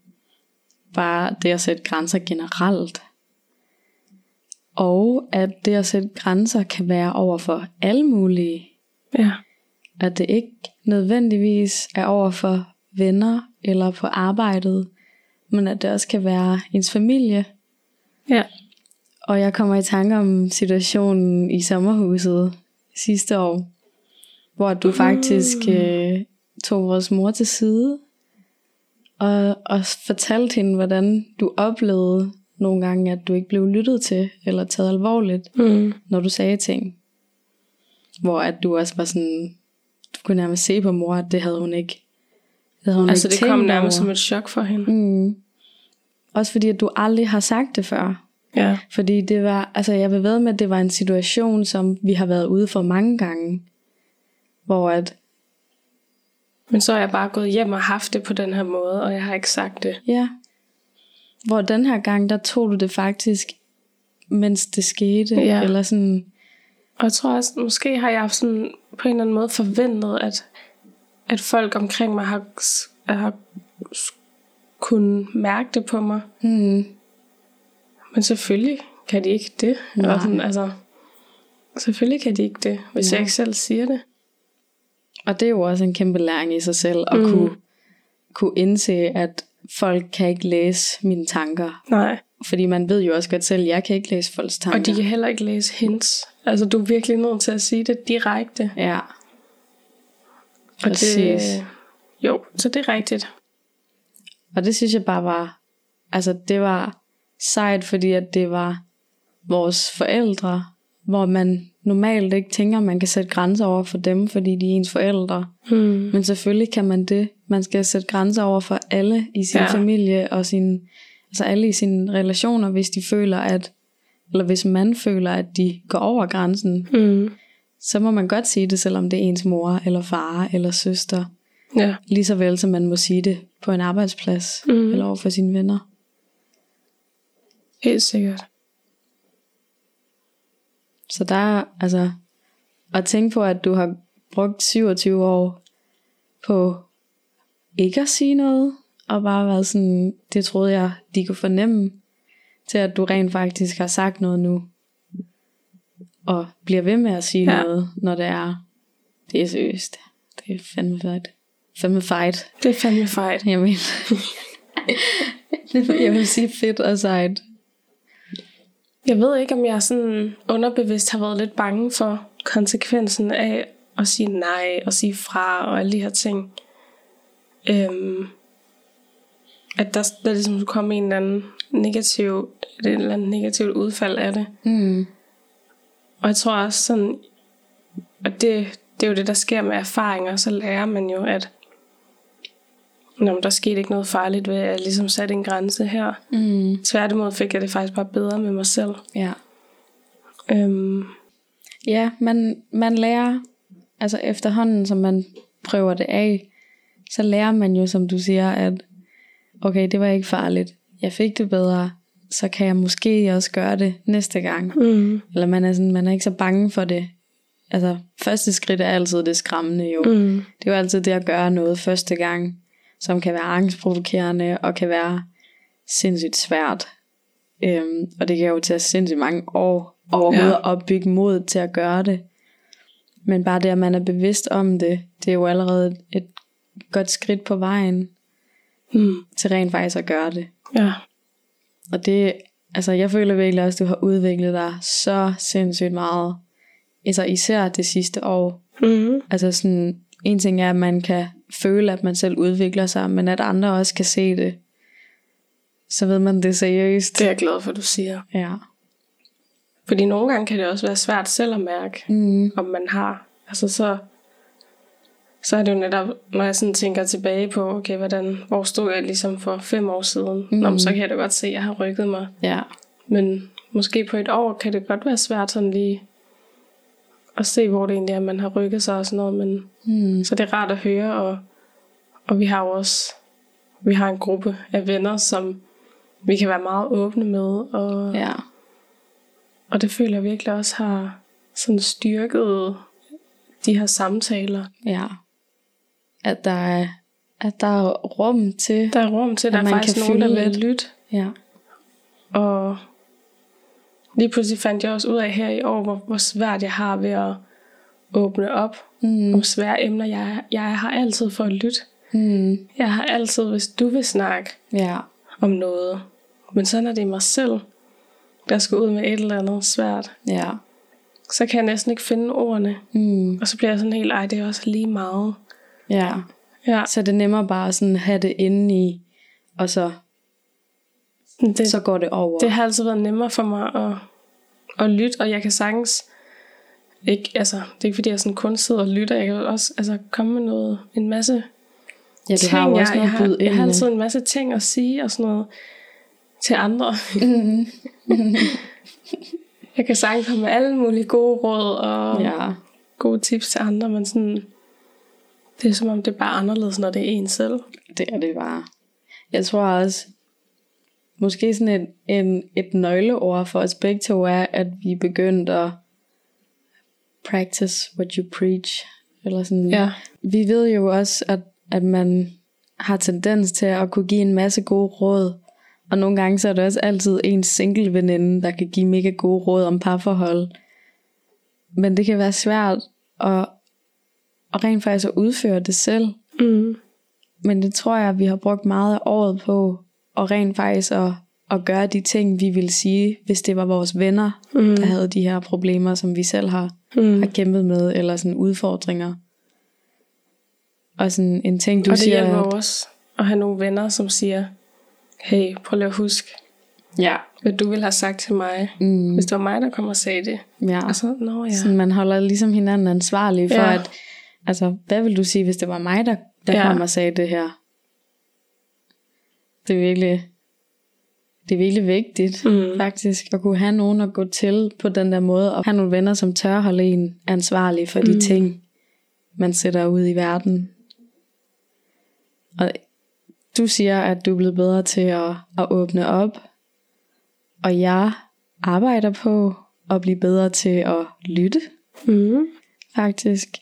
bare det at sætte grænser generelt. Og at det at sætte grænser kan være over for alle mulige. Ja, At det ikke nødvendigvis er over for venner eller på arbejdet, men at det også kan være ens familie. ja, Og jeg kommer i tanke om situationen i sommerhuset sidste år, hvor du faktisk øh, tog vores mor til side og, og fortalte hende, hvordan du oplevede nogle gange, at du ikke blev lyttet til eller taget alvorligt, mm. når du sagde ting. Hvor at du også var sådan, du kunne nærmest se på mor, at det havde hun ikke. Det havde hun Altså ikke det kom nærmest over. som et chok for hende. Mm. Også fordi, at du aldrig har sagt det før. Ja, Fordi det var, altså jeg vil ved med, at det var en situation, som vi har været ude for mange gange. Hvor at, men så er jeg bare gået hjem og haft det på den her måde, og jeg har ikke sagt det. ja, hvor den her gang, der tog du det faktisk, mens det skete. Ja. Eller sådan, Og jeg tror også, måske har jeg sådan på en eller anden måde forventet, at, at folk omkring mig har, har kunne mærke det på mig. hmm, Men selvfølgelig kan de ikke det. Nej. Og sådan, altså, selvfølgelig kan de ikke det, hvis Nej. jeg ikke selv siger det. og det er jo også en kæmpe læring i sig selv, at Mm. mm. kunne, kunne indse, at folk kan ikke læse mine tanker. Nej. Fordi man ved jo også godt selv, at jeg kan ikke læse folks tanker. Og de kan heller ikke læse hints. Altså, du er virkelig nødt til at sige det direkte. Ja, Og præcis. det, jo, så det er rigtigt. Og det synes jeg bare var, altså det var sejt, fordi at det var vores forældre, hvor man normalt ikke tænker, at man kan sætte grænser over for dem, fordi de er ens forældre. Hmm. Men selvfølgelig kan man det. Man skal sætte grænser over for alle i sin ja. familie og sin, altså alle i sine relationer, hvis de føler, at eller hvis man føler, at de går over grænsen, Hmm. så må man godt sige det, selvom det er ens mor, eller far, eller søster. Ja. Lige så vel som man må sige det på en arbejdsplads, mm. eller over for sine venner. Helt sikkert. Så der er, altså, at tænke på, at du har brugt 27 år på ikke at sige noget, og bare været sådan, det troede jeg, de kunne fornemme, til at du rent faktisk har sagt noget nu, og bliver ved med at sige Ja. noget, når det er, det er seriøst. Det er fandme fedt. Fandme fight. Det er fandme fejt. Jeg mener, jeg vil sige fedt og sejt. Jeg ved ikke, om jeg sådan underbevidst har været lidt bange for konsekvensen af at sige nej og sige fra og alle de her ting. Øhm, at der, der ligesom skulle komme en eller anden negativ, et eller andet negativt udfald af det. Mm. Og jeg tror også sådan, og det, det er jo det, der sker med erfaringer, så lærer man jo, at Nå, men der skete ikke noget farligt ved, at jeg ligesom satte en grænse her. Mm. Tværtimod fik jeg det faktisk bare bedre med mig selv. Ja. Øhm, Ja, man, man lærer, altså efterhånden, som man prøver det af, så lærer man jo, som du siger, at okay, det var ikke farligt. Jeg fik det bedre, så kan jeg måske også gøre det næste gang. Mm. Eller man er, sådan, man er ikke så bange for det. Altså, første skridt er altid det skræmmende jo. Mm. Det er jo altid det at gøre noget første gang, som kan være angstprovokerende og kan være sindssygt svært. Øhm, og det kan jo tage sindssygt mange år overhovedet Ja. at opbygge mod til at gøre det. Men bare det, at man er bevidst om det, det er jo allerede et godt skridt på vejen Mm. til rent faktisk at gøre det. Ja. Og det, altså jeg føler virkelig også, at du har udviklet dig så sindssygt meget. Altså især det sidste år. Mm. Altså sådan, en ting er, at man kan føle, at man selv udvikler sig, men at andre også kan se det. Så ved man det er seriøst. Det er jeg glad for, at du siger. Ja. Fordi nogle gange kan det også være svært selv at mærke, Mm. om man har. Altså så, så er det jo netop, når jeg sådan tænker tilbage på, okay, hvordan, hvor stod jeg ligesom for fem år siden? Mm. Nå, så kan jeg da godt se, at jeg har rykket mig. Ja. Men måske på et år kan det godt være svært sådan lige at se, hvor det egentlig er, man har rykket sig og sådan noget. Men, Mm. så det er rart at høre, og, og vi har jo også vi har en gruppe af venner, som vi kan være meget åbne med, og, Ja. og det føler jeg virkelig også har sådan styrket de her samtaler. Ja. At der er, at der er rum til. Der er rum til, at der er man faktisk kan nogen, der fylde vil lidt. lytte. Ja. Og lige pludselig fandt jeg også ud af her i år, hvor, hvor svært jeg har ved at åbne op Mm. om svære emner. Jeg, jeg har altid for at lytte. Mm. Jeg har altid, hvis du vil snakke Ja. om noget. Men så når det er mig selv, der skal ud med et eller andet svært, Ja. så kan jeg næsten ikke finde ordene. Mm. Og så bliver jeg sådan helt, ej, det er også lige meget. Ja. Ja, Så er det nemmere bare at sådan have det inde i, og så, det, så går det over. det har altid været nemmere for mig at, at lytte, og jeg kan sagtens ikke, altså, det er ikke fordi, jeg sådan kun sidder og lytter, jeg kan også altså, komme med noget, en masse ja, du ting, har jo også jeg, noget jeg, har, jeg har altid en masse ting at sige og sådan noget til andre. Mhm. jeg kan sagtens komme med alle mulige gode råd og Ja. gode tips til andre, men sådan, det er som om, det er bare anderledes, når det er en selv. Det er det bare. Jeg tror også, måske sådan et, en, et nøgleord for os begge to er, at vi er begyndt at practice what you preach. Eller sådan. Ja. Vi ved jo også, at, at man har tendens til at kunne give en masse gode råd. Og nogle gange så er det også altid en single veninde, der kan give mega gode råd om parforhold. Men det kan være svært at, at rent faktisk at udføre det selv. Mm. Men det tror jeg, vi har brugt meget af året på, og rent faktisk at, at gøre de ting, vi ville sige, hvis det var vores venner, Mm. der havde de her problemer, som vi selv har, Mm. har kæmpet med, eller sådan udfordringer. Og sådan en ting, du og det siger... hjælper også at have nogle venner, som siger, hey, prøv lige at huske, Ja. hvad du ville have sagt til mig, Mm, hvis det var mig, der kom og sagde det. ja. Og så, nå ja. Sådan, man holder ligesom hinanden ansvarlig for, Ja. at... Altså, hvad vil du sige, hvis det var mig, der, der Ja. kom og sagde det her? Det er virkelig... Det er virkelig vigtigt, Mm. faktisk, at kunne have nogen at gå til på den der måde, og have nogle venner, som tør holde en ansvarlig for de Mm. ting, man sætter ud i verden. Og du siger, at du er blevet bedre til at, at åbne op, og jeg arbejder på at blive bedre til at lytte, Mm. faktisk.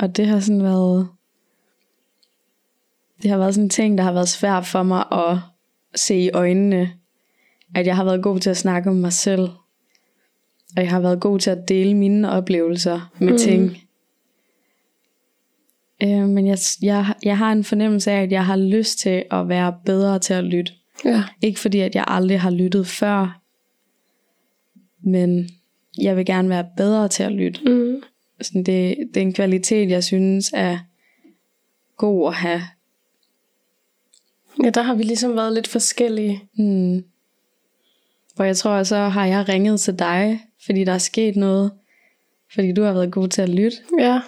Og det har sådan været, det har været sådan en ting, der har været svært for mig at se i øjnene, at jeg har været god til at snakke om mig selv, og jeg har været god til at dele mine oplevelser med Mm. ting. Øh, men jeg, jeg, jeg har en fornemmelse af, at jeg har lyst til at være bedre til at lytte. Ja. Ikke fordi, at jeg aldrig har lyttet før, men jeg vil gerne være bedre til at lytte. Mm. Sådan det, det er en kvalitet, jeg synes er god at have. ja, der har vi ligesom været lidt forskellige. Hmm. Hvor jeg tror, så har jeg ringet til dig, fordi der er sket noget. Fordi du har været god til at lytte. Ja.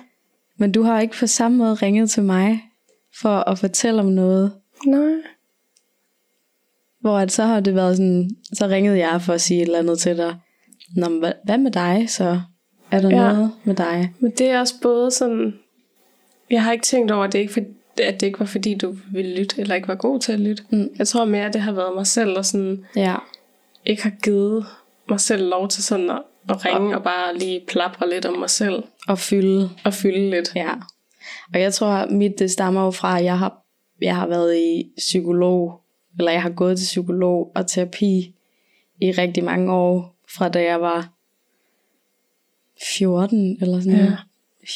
Men du har ikke på samme måde ringet til mig, for at fortælle om noget. Nej. Hvor at så har det været sådan, så ringede jeg for at sige et eller andet til dig. Nå, men hvad med dig så? Er der Ja. noget med dig? Men det er også både sådan... Jeg har ikke tænkt over, at det ikke, for, at det ikke var fordi, du ville lytte, eller ikke var god til at lytte. Mm. Jeg tror mere, at det har været mig selv, der sådan Ja. ikke har givet mig selv lov til sådan at, at ringe og bare lige plapre lidt om mig selv. Og fylde. Og fylde lidt. Ja. Og jeg tror, mit det stammer jo fra, at jeg har, jeg har været i psykolog, eller jeg har gået til psykolog og terapi i rigtig mange år, fra da jeg var 14 eller sådan Ja. noget.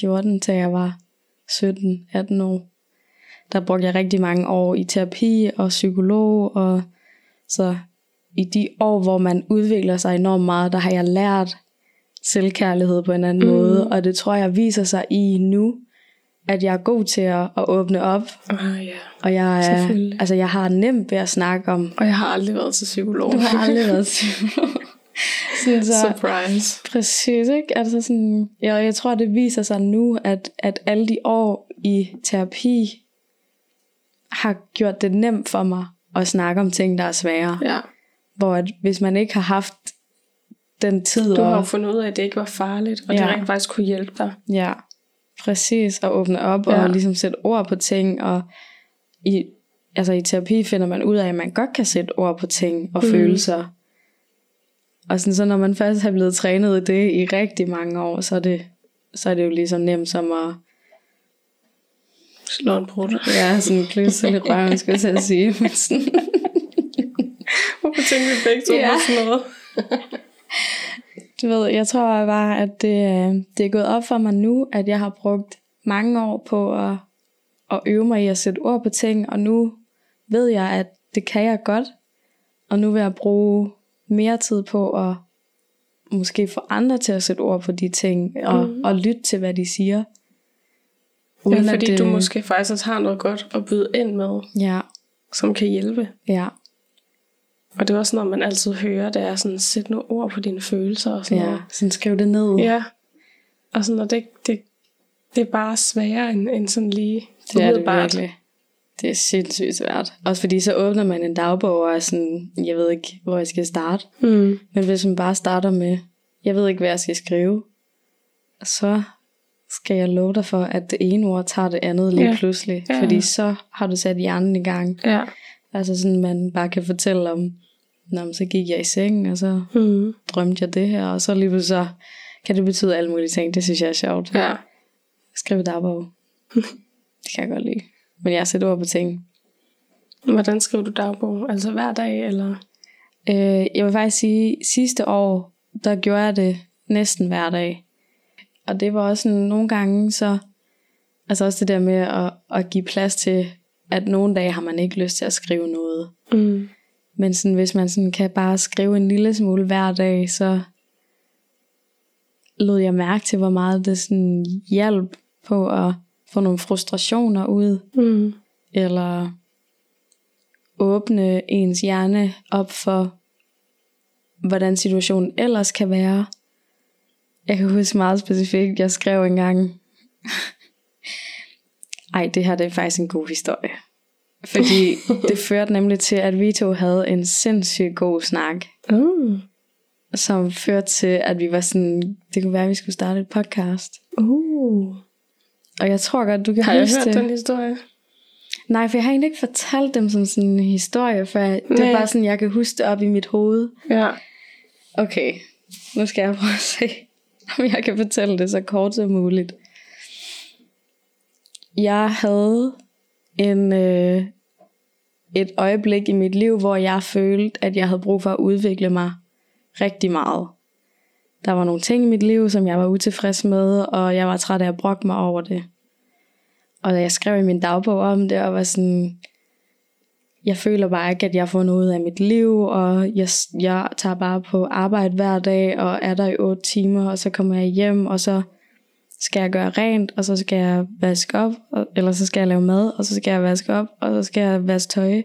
14 til jeg var 17-18 år. Der brugte jeg rigtig mange år i terapi og psykolog, og så i de år, hvor man udvikler sig enormt meget, der har jeg lært selvkærlighed på en anden mm. måde, og det tror jeg viser sig i nu, at jeg er god til at, at åbne op, Ah, ja. og jeg, er, altså jeg har nemt ved at snakke om. Og jeg har aldrig været til psykolog. Du har aldrig været psykolog. sådan så, Surprise. Præcis, ikke? Altså sådan, jeg, jeg tror, det viser sig nu, at, at alle de år i terapi har gjort det nemt for mig at snakke om ting, der er svære. Ja. Hvor at, hvis man ikke har haft den tid Du har jo fundet ud af, at det ikke var farligt, og ja. Ja. det rent faktisk kunne hjælpe dig. ja, præcis, at åbne op Ja. og ligesom sætte ord på ting. Og i, altså i terapi finder man ud af, at man godt kan sætte ord på ting og mm. følelser. Og sådan, så når man først har blevet trænet i det i rigtig mange år, så er det, så er det jo ligesom nemt som at Slå en brud. Ja, sådan kløse lidt røven, skulle jeg at sige. Sådan, Hvorfor tænker vi begge to Ja. på sådan noget? du ved, jeg tror bare, at det, øh, det er gået op for mig nu, at jeg har brugt mange år på at, at øve mig i at sætte ord på ting, og nu ved jeg, at det kan jeg godt. Og nu vil jeg bruge mere tid på at måske få andre til at sætte ord på de ting, og, Mhm. og lytte til, hvad de siger. Ja, at fordi det- du måske faktisk også har noget godt at byde ind med, Ja, som kan hjælpe. ja, Og det er også noget, man altid hører, det er sådan, sæt nu ord på dine følelser og sådan ja. noget. Sådan skriv det ned. Ja. Og sådan, og det, det, det er bare sværere end, end sådan lige Det er det umiddelbart. virkelig. Det er sindssygt svært. Også fordi så åbner man en dagbog og er sådan, jeg ved ikke, hvor jeg skal starte. Mm. Men hvis man bare starter med, jeg ved ikke, hvad jeg skal skrive, så skal jeg love dig for, at det ene ord tager det andet lige Ja. pludselig. Ja. Fordi så har du sat hjernen i gang. Ja. Altså sådan, man bare kan fortælle om, Nå, så gik jeg i seng, og så Mm. drømte jeg det her, og så lige pludselig så kan det betyde alle mulige ting. Det synes jeg er sjovt. Ja. Skrive dagbog. det kan jeg godt lide. Men jeg sætter ord på ting. Hvordan skriver du dagbog? Altså hver dag, eller? Øh, jeg vil faktisk sige, sidste år, der gjorde jeg det næsten hver dag. Og det var også sådan, nogle gange så, altså også det der med at, at give plads til, at nogle dage har man ikke lyst til at skrive noget. Mm. Men sådan, hvis man sådan kan bare skrive en lille smule hver dag, så lod jeg mærke til, hvor meget det sådan hjalp på at få nogle frustrationer ud, Mm. eller åbne ens hjerne op for, hvordan situationen ellers kan være. Jeg kan huske meget specifikt, jeg skrev engang, ej, det her det er faktisk en god historie. Fordi det førte nemlig til, at vi to havde en sindssygt god snak, Mm. som førte til, at vi var sådan, det kunne være, at vi skulle starte et podcast. Uh. Og jeg tror godt, du kan Har jeg hørt det. den historie? Nej, for jeg har egentlig ikke fortalt dem som sådan en historie, for det Nej. er bare sådan, jeg kan huske det op i mit hoved. Ja. Okay, nu skal jeg prøve at se, om jeg kan fortælle det så kort som muligt. Jeg havde en, øh, et øjeblik i mit liv, hvor jeg følte, at jeg havde brug for at udvikle mig rigtig meget. Der var nogle ting i mit liv, som jeg var utilfreds med, og jeg var træt af at brokke mig over det. Og jeg skrev i min dagbog om det, og var sådan, jeg føler bare ikke, at jeg får noget ud af mit liv, og jeg, jeg tager bare på arbejde hver dag, og er der i 8 timer, og så kommer jeg hjem, og så skal jeg gøre rent, og så skal jeg vaske op, og, eller så skal jeg lave mad, og så skal jeg vaske op, og så skal jeg vaske tøj,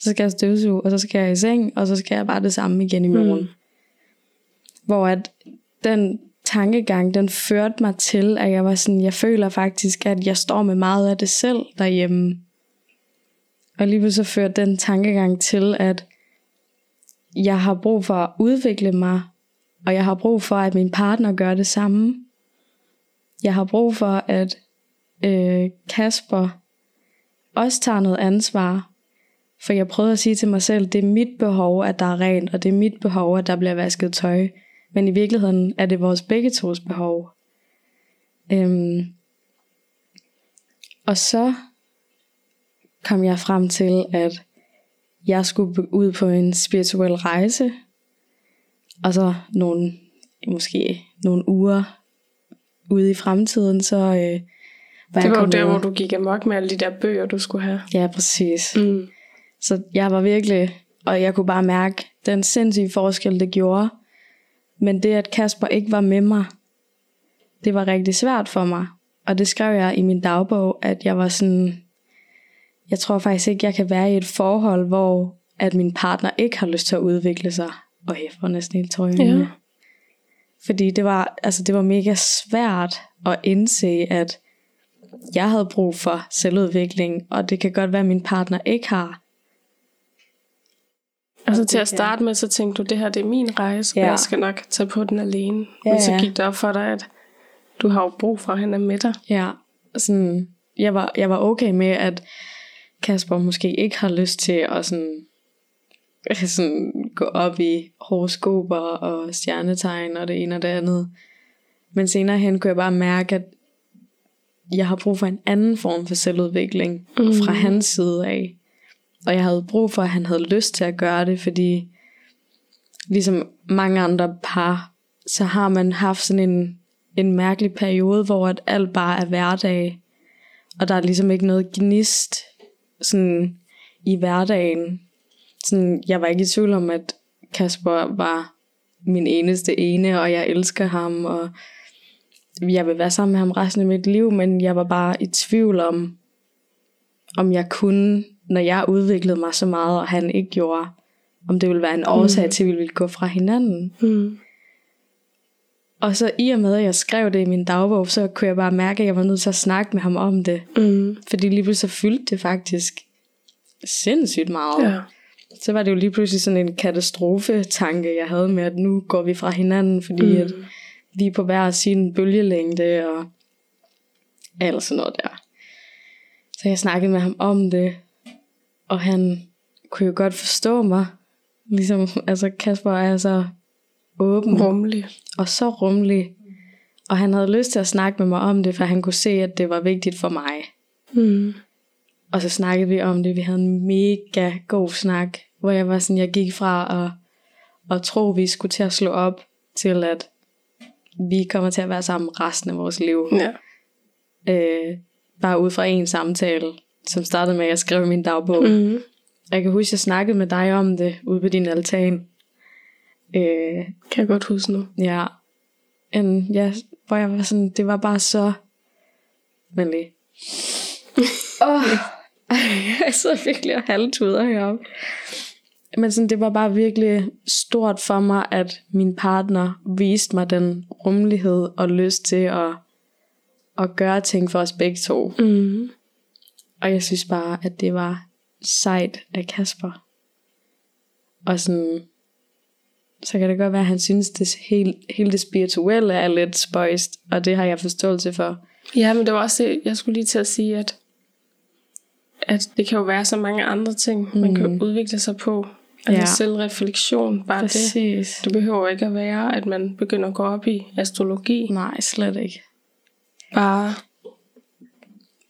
så skal jeg støvsuge, og så skal jeg i seng, og så skal jeg bare det samme igen i morgen. Mm. Hvor at den tankegang, den førte mig til, at jeg var sådan, jeg føler faktisk, at jeg står med meget af det selv derhjemme. Og lige så førte den tankegang til, at jeg har brug for at udvikle mig, og jeg har brug for, at min partner gør det samme. Jeg har brug for, at øh, Kasper også tager noget ansvar. For jeg prøvede at sige til mig selv, det er mit behov, at der er rent, og det er mit behov, at der bliver vasket tøj. Men i virkeligheden er det vores begge tos behov. Øhm, og så kom jeg frem til, at jeg skulle ud på en spirituel rejse, og så nogle, måske nogle uger ude i fremtiden, så øh, var Det jeg var jo kommet- der, hvor du gik amok med alle de der bøger, du skulle have. Ja, præcis. Mm. Så jeg var virkelig, og jeg kunne bare mærke den sindssyge forskel, det gjorde. Men det, at Kasper ikke var med mig, det var rigtig svært for mig. Og det skrev jeg i min dagbog, at jeg var sådan, jeg tror faktisk ikke, jeg kan være i et forhold, hvor at min partner ikke har lyst til at udvikle sig. Og jeg får næsten helt øjnene. Ja. Fordi det var, altså det var mega svært at indse, at jeg havde brug for selvudvikling, og det kan godt være, at min partner ikke har. Altså til at starte med, så tænkte du, det her det er min rejse, Ja. og jeg skal nok tage på den alene. Ja, Men så gik det op for dig, at du har jo brug for, at han er med dig. Ja, sådan, jeg, var, jeg var okay med, at Kasper måske ikke har lyst til at sådan, sådan gå op i horoskoper og stjernetegn og det ene og det andet. Men senere hen kunne jeg bare mærke, at jeg har brug for en anden form for selvudvikling mm. fra hans side af. Og jeg havde brug for, at han havde lyst til at gøre det, fordi ligesom mange andre par, så har man haft sådan en, en mærkelig periode, hvor at alt bare er hverdag. Og der er ligesom ikke noget gnist sådan i hverdagen. Sådan, jeg var ikke i tvivl om, at Kasper var min eneste ene, og jeg elsker ham, og jeg vil være sammen med ham resten af mit liv, men jeg var bare i tvivl om, om jeg kunne, når jeg udviklede mig så meget, og han ikke gjorde, om det ville være en årsag til, at vi ville gå fra hinanden. Mm. Og så i og med, at jeg skrev det i min dagbog, så kunne jeg bare mærke, at jeg var nødt til at snakke med ham om det. Mm. Fordi lige pludselig så fyldte det faktisk sindssygt meget. Ja. Så var det jo lige pludselig sådan en katastrofe-tanke, jeg havde med, at nu går vi fra hinanden, fordi mm. at vi er på hver sin bølgelængde og alt sådan noget der. Så jeg snakkede med ham om det, og han kunne jo godt forstå mig. Ligesom, altså Kasper er så åben Rummelig. og så rummelig. Og han havde lyst til at snakke med mig om det, for han kunne se, at det var vigtigt for mig. Mm. Og så snakkede vi om det. Vi havde en mega god snak, hvor jeg var sådan, jeg gik fra at, at tro, vi skulle til at slå op, til at vi kommer til at være sammen resten af vores liv. Ja. Øh, bare ud fra en samtale, som startede med, at jeg skrev i min dagbog. Mm. Jeg kan huske, at jeg snakkede med dig om det ude på din altan. Øh, Kan jeg godt huske nu. Ja. En, ja, hvor jeg var sådan, det var bare så... Men lige. Åh, jeg sidder virkelig og halvtuder heroppe. Men sådan, det var bare virkelig stort for mig, at min partner viste mig den rummelighed og lyst til at, at gøre ting for os begge to. Mm. Og jeg synes bare, at det var sejt af Kasper. Og sådan, så kan det godt være, at han synes, det hele, hele det spirituelle er lidt spøjst, og det har jeg forståelse for. Ja, men det var også det, jeg skulle lige til at sige, at, at det kan jo være så mange andre ting, mm. man kan udvikle sig på. Altså Ja. selvreflektion, bare det. Præcis. Det behøver jo ikke at være, at man begynder at gå op i astrologi. Nej, slet ikke. Bare,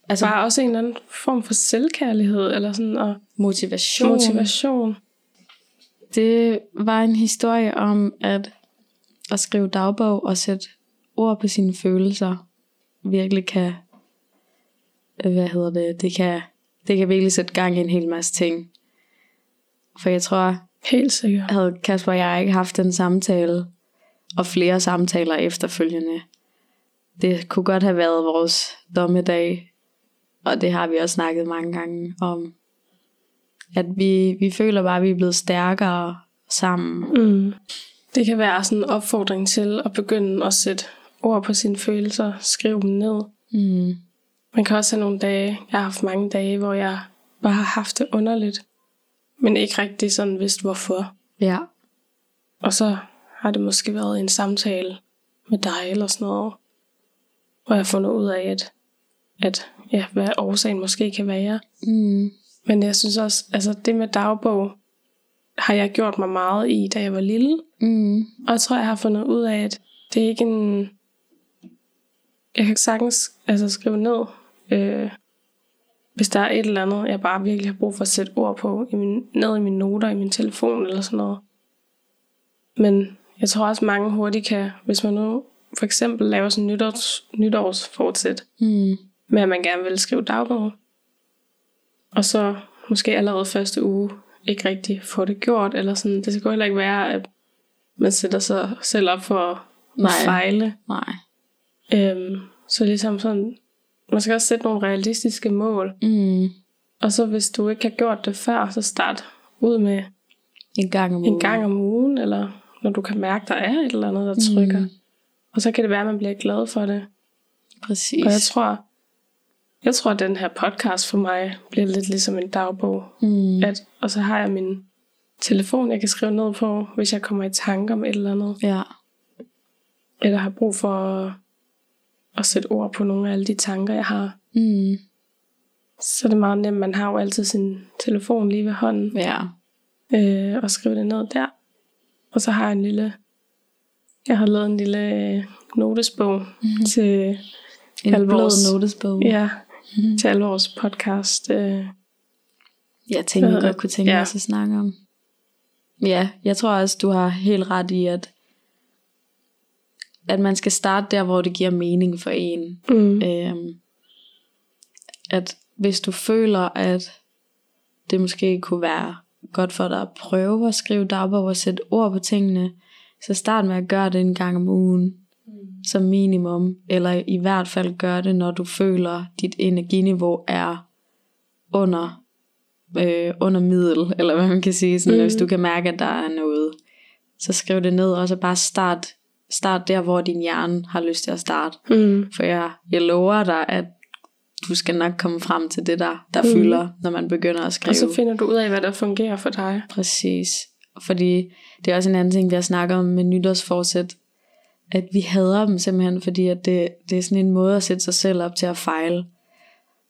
Altså bare også en eller anden form for selvkærlighed, eller sådan, og motivation. motivation. Det var en historie om at, at skrive dagbog og sætte ord på sine følelser virkelig kan, hvad hedder det, det kan, det kan virkelig sætte gang i en hel masse ting. For jeg tror, Helt sikkert. havde Kasper og jeg ikke haft den samtale, og flere samtaler efterfølgende, det kunne godt have været vores dommedag, og det har vi også snakket mange gange om, at vi, vi føler bare, at vi er blevet stærkere sammen. Mm. Det kan være sådan en opfordring til at begynde at sætte ord på sine følelser, skrive dem ned. Mm. Man kan også have nogle dage, jeg har haft mange dage, hvor jeg bare har haft det underligt, men ikke rigtig sådan vidst hvorfor. Ja, Og så har det måske været en samtale med dig eller sådan noget, hvor jeg har fundet ud af, at, at ja, hvad årsagen måske kan være. Mm. Men jeg synes også, altså det med dagbog, har jeg gjort mig meget i, da jeg var lille. Mm. Og jeg tror, jeg har fundet ud af, at det er ikke en... Jeg kan sagtens altså, skrive ned, øh, hvis der er et eller andet, jeg bare virkelig har brug for at sætte ord på, i min, ned i mine noter, i min telefon eller sådan noget. Men jeg tror også, mange hurtigt kan, hvis man nu for eksempel laver sådan nytårs, nytårsfortsæt, Mm. Med at man gerne vil skrive dagbog, og så måske allerede første uge ikke rigtig få det gjort, eller sådan. Det skal heller ikke være, at man sætter sig selv op for at Nej. fejle. Nej. Øhm, så ligesom sådan, man skal også sætte nogle realistiske mål. Mm. Og så hvis du ikke har gjort det før, så start ud med En gang om en ugen. gang om ugen, eller når du kan mærke, der er et eller andet, der trykker. Mm. Og så kan det være, at man bliver glad for det. Præcis. Og jeg tror, jeg tror, at den her podcast for mig bliver lidt ligesom en dagbog. mm. At, og så har jeg min telefon, jeg kan skrive ned på, hvis jeg kommer i tanke om et eller andet. Ja. Eller har brug for at, at sætte ord på nogle af alle de tanker, jeg har. Mm. Så er det meget nemt. Man har jo altid sin telefon lige ved hånden. Ja. Øh, og skrive det ned der. Og så har jeg en lille... Jeg har lavet en lille notesbog mm-hmm. til, En Alle blød notesbog. ja, Mhm. til alle vores podcast. Øh, Jeg tænker, jeg godt kunne tænke Ja. mig at snakke om. Ja, jeg tror også, du har helt ret i, at at man skal starte der, hvor det giver mening for en. mm, Øhm, at hvis du føler, at det måske kunne være godt for dig at prøve at skrive dagbog og sætte ord på tingene, så start med at gøre det en gang om ugen som minimum, eller i hvert fald gør det, når du føler, dit energiniveau er under, øh, under middel, eller hvad man kan sige, sådan, mm. hvis du kan mærke, at der er noget, så skriv det ned, og så bare start, start der, hvor din hjerne har lyst til at starte. mm, For jeg, jeg lover dig, at du skal nok komme frem til det der, der mm. fylder, når man begynder at skrive. og så finder du ud af, hvad der fungerer for dig. Præcis. Fordi det er også en anden ting, vi har snakket om med nytårsforsæt, at vi hader dem simpelthen, fordi at det, det er sådan en måde at sætte sig selv op til at fejle.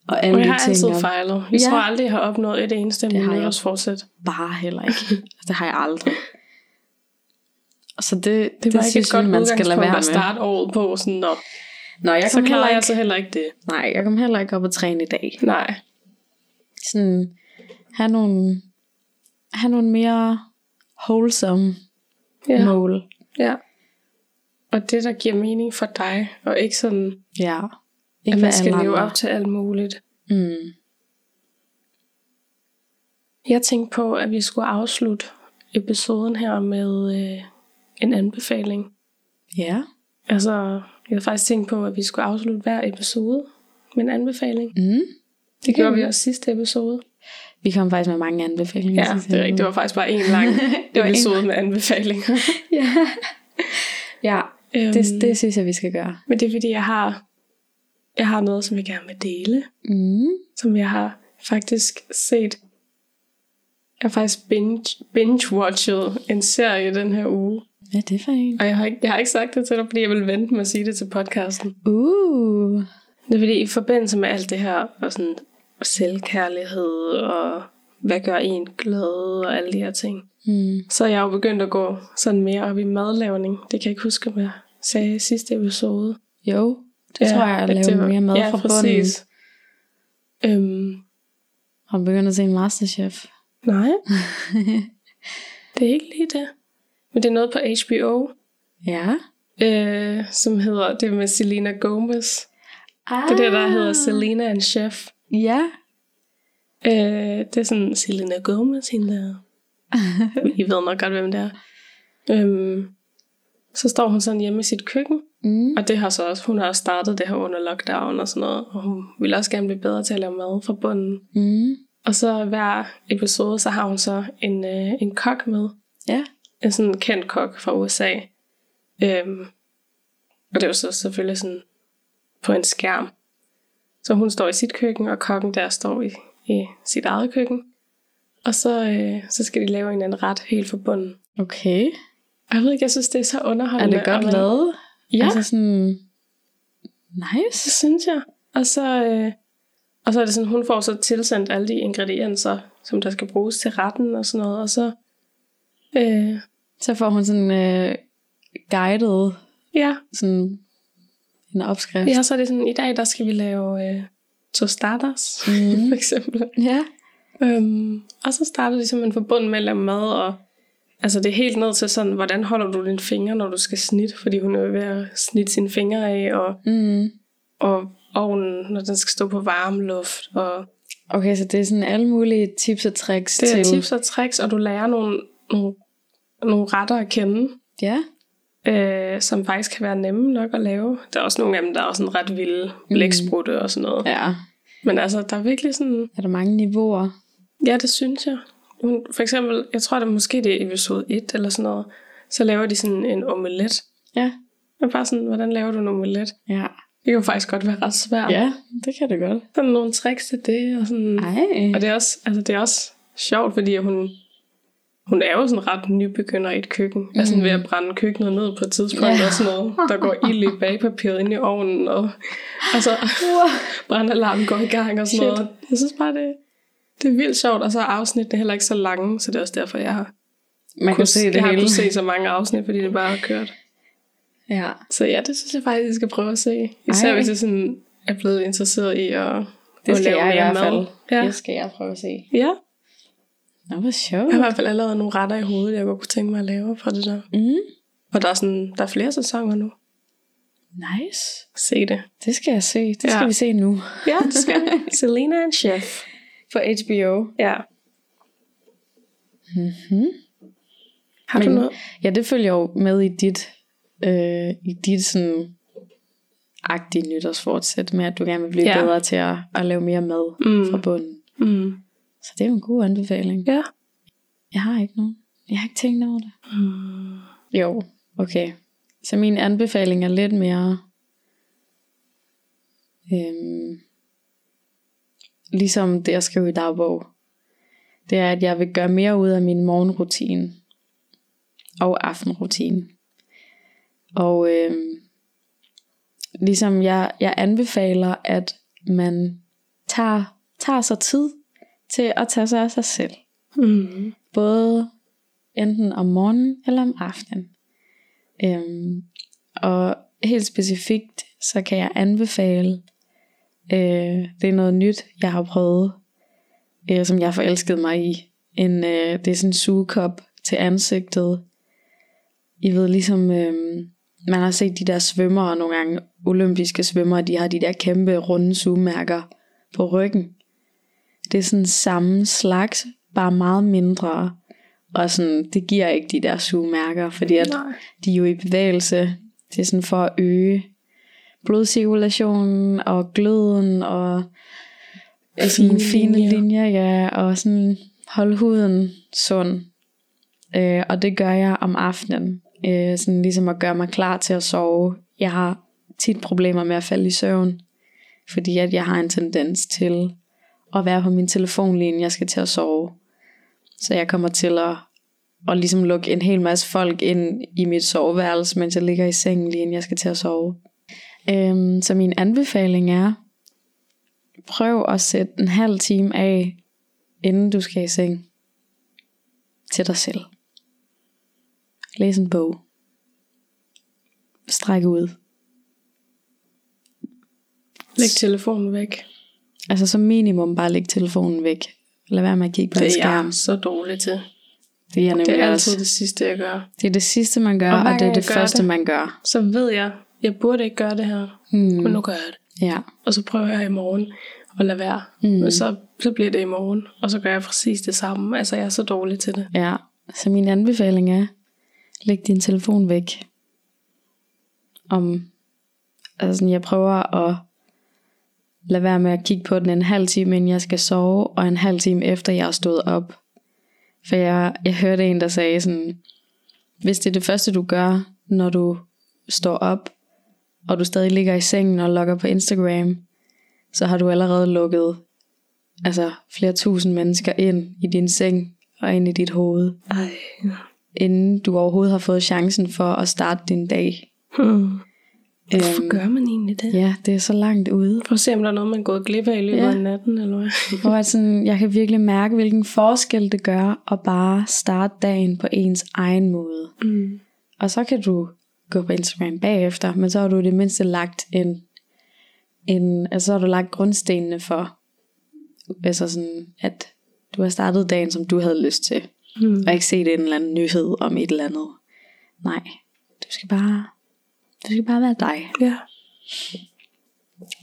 Og alle Og jeg har altid fejlet. Jeg Ja. tror aldrig, jeg har opnået et eneste af Det har mine jeg. nytårsforsæt. bare heller ikke. Altså, det har jeg aldrig. Og så det, det, Det var ikke synes et godt man skal lade være at med. starte året på. Sådan, Nå, Nå, jeg så klarer jeg ikke, så heller ikke det. nej, jeg kom heller ikke op og træne i dag. Nej. Sådan, have nogle, have nogle mere wholesome Ja. mål. ja. Og det, der giver mening for dig, og ikke sådan, Ja. at Ikke man skal leve op til alt muligt. Mm. Jeg tænkte på, at vi skulle afslutte episoden her med øh, en anbefaling. Ja. Altså, jeg havde faktisk tænkt på, at vi skulle afslutte hver episode med en anbefaling. Mm. Det gjorde vi også sidste episode. Vi kom faktisk med mange anbefalinger. Ja, det er rigtigt. Det var faktisk bare en lang Det var episode med anbefalinger. Ja. ja, Øhm, det, det synes jeg, vi skal gøre. Men det er fordi, jeg har, jeg har noget, som jeg gerne vil dele. Mm. Som jeg har faktisk set. Jeg har faktisk binge, binge-watchet en serie den her uge. Hvad er det for en? Og jeg har, ikke, jeg har ikke sagt det til dig, fordi jeg vil vente med at sige det til podcasten. Uh. Det er fordi, i forbindelse med alt det her, og sådan selvkærlighed, og hvad gør en glad, og alle de her ting, Mm. så er jeg jo begyndt at gå sådan mere op i madlavning. Det kan jeg ikke huske, om jeg sagde i sidste episode. Jo, det ja, tror jeg, at lave det var- mere mad ja, fra bunden. præcis. Øhm, Har du begyndt at se en Masterchef? nej, det er ikke lige det. Men det er noget på HBO, Ja. øh, som hedder, det med Selena Gomez. Ah. Det er det, der hedder Selena and Chef. Ja. Øh, det er sådan Selena Gomez, hende der. I ved nok godt, hvem det er. Øhm, så står hun sådan hjemme i sit køkken, Mm. og det har så også, hun har startet det her under lockdown og sådan noget, og hun vil også gerne blive bedre til at lave mad fra bunden. Mm. Og så hver episode, så har hun så en, øh, en kok med. Ja. En sådan kendt kok fra USA. Øhm, og det er jo så selvfølgelig sådan på en skærm. Så hun står i sit køkken, og kokken der står i, i sit eget køkken. Og så, øh, så skal de lave en anden ret helt fra bunden. Okay. Jeg ved ikke, jeg synes, det er så Er underholdende. det godt man- lavet? Ja, Altså sådan... det Nice. synes jeg. Og så, øh, Og så er det sådan, hun får så tilsendt alle de ingredienser, som der skal bruges til retten og sådan noget. Og så, øh, Så får hun sådan øh, guided ja, sådan en opskrift. ja, så er det sådan, i dag der skal vi lave øh, tostadas, mm. for eksempel. ja. Øhm, og så starter forbundet med at lave mad, og altså det er helt ned til sådan, hvordan holder du dine fingre, når du skal snitte, fordi hun er ved at snitte sine fingre af, og, Mm. og ovnen, når den skal stå på varm luft, og Okay, så det er sådan alle mulige tips og tricks det er til... tips og tricks, og du lærer nogle, nogle, nogle retter at kende, Ja. øh, som faktisk kan være nemme nok at lave. Der er også nogle af dem, der er sådan ret vilde blæksprutte og sådan noget. Ja. Men altså, der er virkelig sådan, Er der mange niveauer? Ja, det synes jeg. Hun- For eksempel, jeg tror, det er måske det er episode 1 eller sådan noget. Så laver de sådan en omelet. Ja. Og bare sådan, hvordan laver du en omelet? Ja. Det kan jo faktisk godt være ret svært. Ja, det kan det godt. Sådan nogle tricks til det. Og, sådan. Ej. og det, er også, altså, det er også sjovt, fordi hun, hun er jo sådan ret nybegynder i et køkken. Mm. Sådan ved at brænde køkkenet ned på et tidspunkt Ja. og sådan noget. Der går ild i bagpapiret ind i ovnen. Og altså, brandalarmen går i gang og sådan Shit. noget. Jeg synes bare, det, det er vildt sjovt. Og så er afsnittene heller ikke så lange, så det er også derfor, jeg har Man kan se det jeg har hele. kunnet se så mange afsnit, fordi det bare har kørt. Ja. Så ja, det synes jeg faktisk, jeg skal prøve at se. Især Ej. hvis jeg sådan er blevet interesseret i at, Det at skal lave jeg i mere hvert fald. mad. Ja. Det skal jeg prøve at se. ja, Nå, hvor sjovt. jeg har i hvert fald allerede nogle retter i hovedet, jeg godt kunne tænke mig at lave fra det der. Mm. Og der er, sådan, der er flere sæsoner nu. Nice. Se det. Det skal jeg se. Det Ja. skal vi se nu. Ja, det skal Selena and Chef. På HBO. Ja. Mm-hmm. Har du Men- noget? Ja, det følger jo med i dit, øh, i dit sådan agtige nytårsfortsæt med, at du gerne vil blive Ja. bedre til at, at lave mere mad mm. fra bunden. Mm. Så det er jo en god anbefaling. Ja. Jeg har ikke nogen. Jeg har ikke tænkt over det. Mm. Jo, okay. Så min anbefaling er lidt mere... Øhm, ligesom det, jeg skriver i dagbog. Det er, at jeg vil gøre mere ud af min morgenrutine. Og aftenrutine. Og øhm, ligesom jeg, jeg anbefaler, at man tager, tager sig tid til at tage sig af sig selv Mm. både enten om morgenen eller om aftenen. Øhm, og helt specifikt, så kan jeg anbefale, øh, det er noget nyt, jeg har prøvet, øh, som jeg forelskede mig i. En, øh, det er sådan en sugekop til ansigtet. I ved ligesom, øh, man har set de der svømmere nogle gange, olympiske svømmere, de har de der kæmpe runde sugemærker på ryggen. Det er sådan samme slags, bare meget mindre. Og sådan, det giver ikke de der sugemærker, fordi at Nej. de er jo i bevægelse. Det er sådan for at øge blodcirkulationen og gløden og fine, Fine fine linjer. linjer, ja, og sådan holde huden sund. Øh, og det gør jeg om aftenen. Øh, sådan ligesom at gøre mig klar til at sove. Jeg har tit problemer med at falde i søvn, fordi at jeg har en tendens til at være på min telefon lige inden jeg skal til at sove. Så jeg kommer til at, at ligesom lukke en hel masse folk ind i mit soveværelse, mens jeg ligger i sengen lige inden jeg skal til at sove. Øhm, så min anbefaling er, prøv at sætte en halv time af, inden du skal i seng, til dig selv. Læs en bog. Stræk ud. Læg telefonen væk. Altså som minimum bare læg telefonen væk. Lad være med at kigge på en Det er skærm. jeg så dårlig til. Det er jeg Det er også. altid det sidste, jeg gør. Det er det sidste, man gør, Og og, det er det første, det- man gør. Så ved jeg, jeg burde ikke gøre det her, Hmm. men nu gør jeg det. Ja. Og så prøver jeg i morgen at lade være. Mm. Men så, så bliver det i morgen, og så gør jeg præcis det samme. Altså, jeg er så dårlig til det. ja. Så min anbefaling er, læg din telefon væk. Om, altså sådan, jeg prøver at lade være med at kigge på den en halv time, inden jeg skal sove, og en halv time efter jeg er stået op. For jeg, jeg hørte en, der sagde sådan, hvis det er det første, du gør, når du står op, og du stadig ligger i sengen og logger på Instagram, så har du allerede lukket altså, flere tusind mennesker ind i din seng og ind i dit hoved, Ej. inden du overhovedet har fået chancen for at starte din dag. Hmm. Hvorfor Øhm, gør man egentlig det? Ja, det er så langt ude. For at se, om der er noget, man er gået glip af i løbet Ja. af natten, eller hvad? Hvor at sådan, jeg kan virkelig mærke, hvilken forskel det gør at bare starte dagen på ens egen måde. Mm. Og så kan du gå på Instagram bagefter, men så har du i det mindste lagt en, en altså så har du lagt grundstenene for, altså sådan, at du har startet dagen, som du havde lyst til. Mm. Og ikke set en eller anden nyhed om et eller andet. Nej, du skal bare, du skal bare være dig. Ja.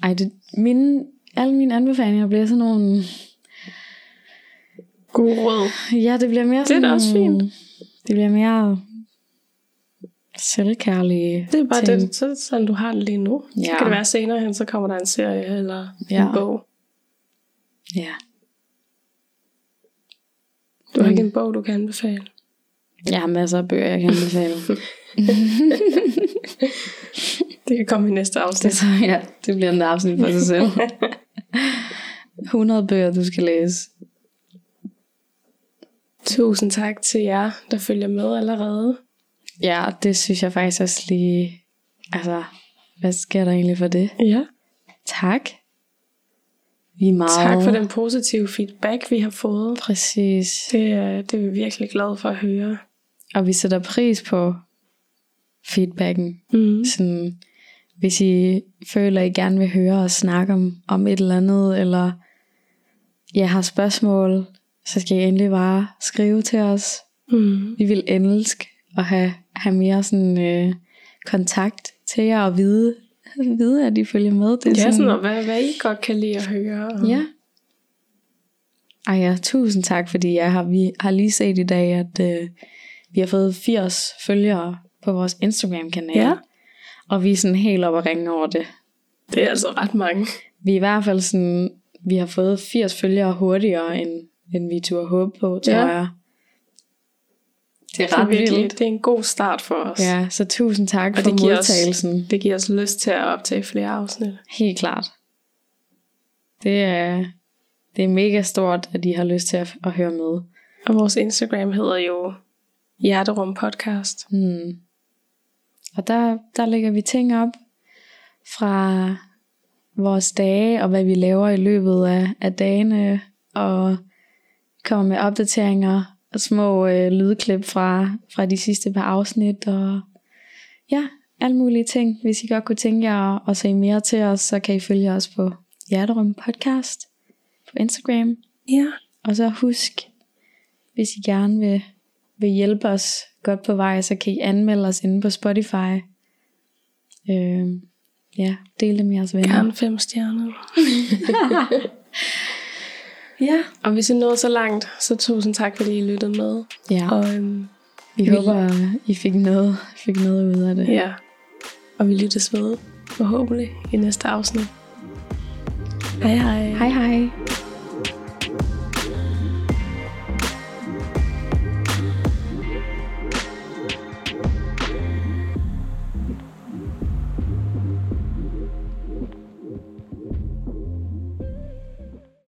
Ej, det, mine, alle mine anbefalinger bliver sådan nogle, God råd. ja, det bliver mere Det er sådan da også fint. Det bliver mere selvkærlige Det er bare ting. det, så, sådan du har det lige nu. Ja. Så kan det være senere hen, så kommer der en serie eller Ja. en bog. Ja. Du har Mm. ikke en bog, du kan anbefale. Jeg har masser af bøger, jeg kan anbefale. Det kan komme i næste det, afsnit. så, ja, det bliver en afsnit for sig selv. 100 bøger, du skal læse. Tusind tak til jer, der følger med allerede. Ja, det synes jeg faktisk også lige... Altså, hvad sker der egentlig for det? Ja. Tak. Vi er meget... Tak for den positive feedback, vi har fået. Præcis. Det, er- det er vi virkelig glade for at høre. Og vi sætter pris på feedbacken. Mm. Sådan, hvis I føler, I gerne vil høre os snakke om, om et eller andet, eller jeg har spørgsmål, så skal I endelig bare skrive til os. Mm. Vi vil elske at have, have mere sådan, øh, kontakt til jer og vide, vide, at I følger med. Det er sådan, noget, hvad, hvad I godt kan lide at høre. Og Ja. Ej ja, tusind tak, fordi jeg har, vi har lige set i dag, at øh, vi har fået 80 følgere på vores Instagram-kanal. Ja. Og vi er sådan helt oppe at ringe over det. Det er altså ret mange. Vi er i hvert fald sådan, vi har fået 80 følgere hurtigere, end, end vi turde håbe på, tror Ja. jeg. Det er ret virkelig, vildt. det er en god start for os. Ja, så tusind tak Og for det giver os- modtagelsen. Det giver os lyst til at optage flere afsnit. Helt klart. Det er, det er mega stort, at de har lyst til at, at høre med. Og vores Instagram hedder jo Hjerterum Podcast. Hmm. Og der, der lægger vi ting op fra vores dage, og hvad vi laver i løbet af, af dagene, og kommer med opdateringer små øh, lydklip fra, fra de sidste par afsnit, og ja, alle mulige ting. Hvis I godt kunne tænke jer at, at se mere til os, så kan I følge os på Hjerterum Podcast på Instagram. Ja. Og så husk, hvis I gerne vil, vil hjælpe os godt på vej, så kan I anmelde os inde på Spotify. Øh, ja, del det med jeres venner. Gerne fem stjerner. Ja. Og hvis I nåede så langt, så tusind tak, fordi I lyttede med. ja. Og øhm, Vi håber, I fik noget, fik noget ud af det. ja, og vi lyttes ved forhåbentlig i næste afsnit. Hej hej. Hej hej.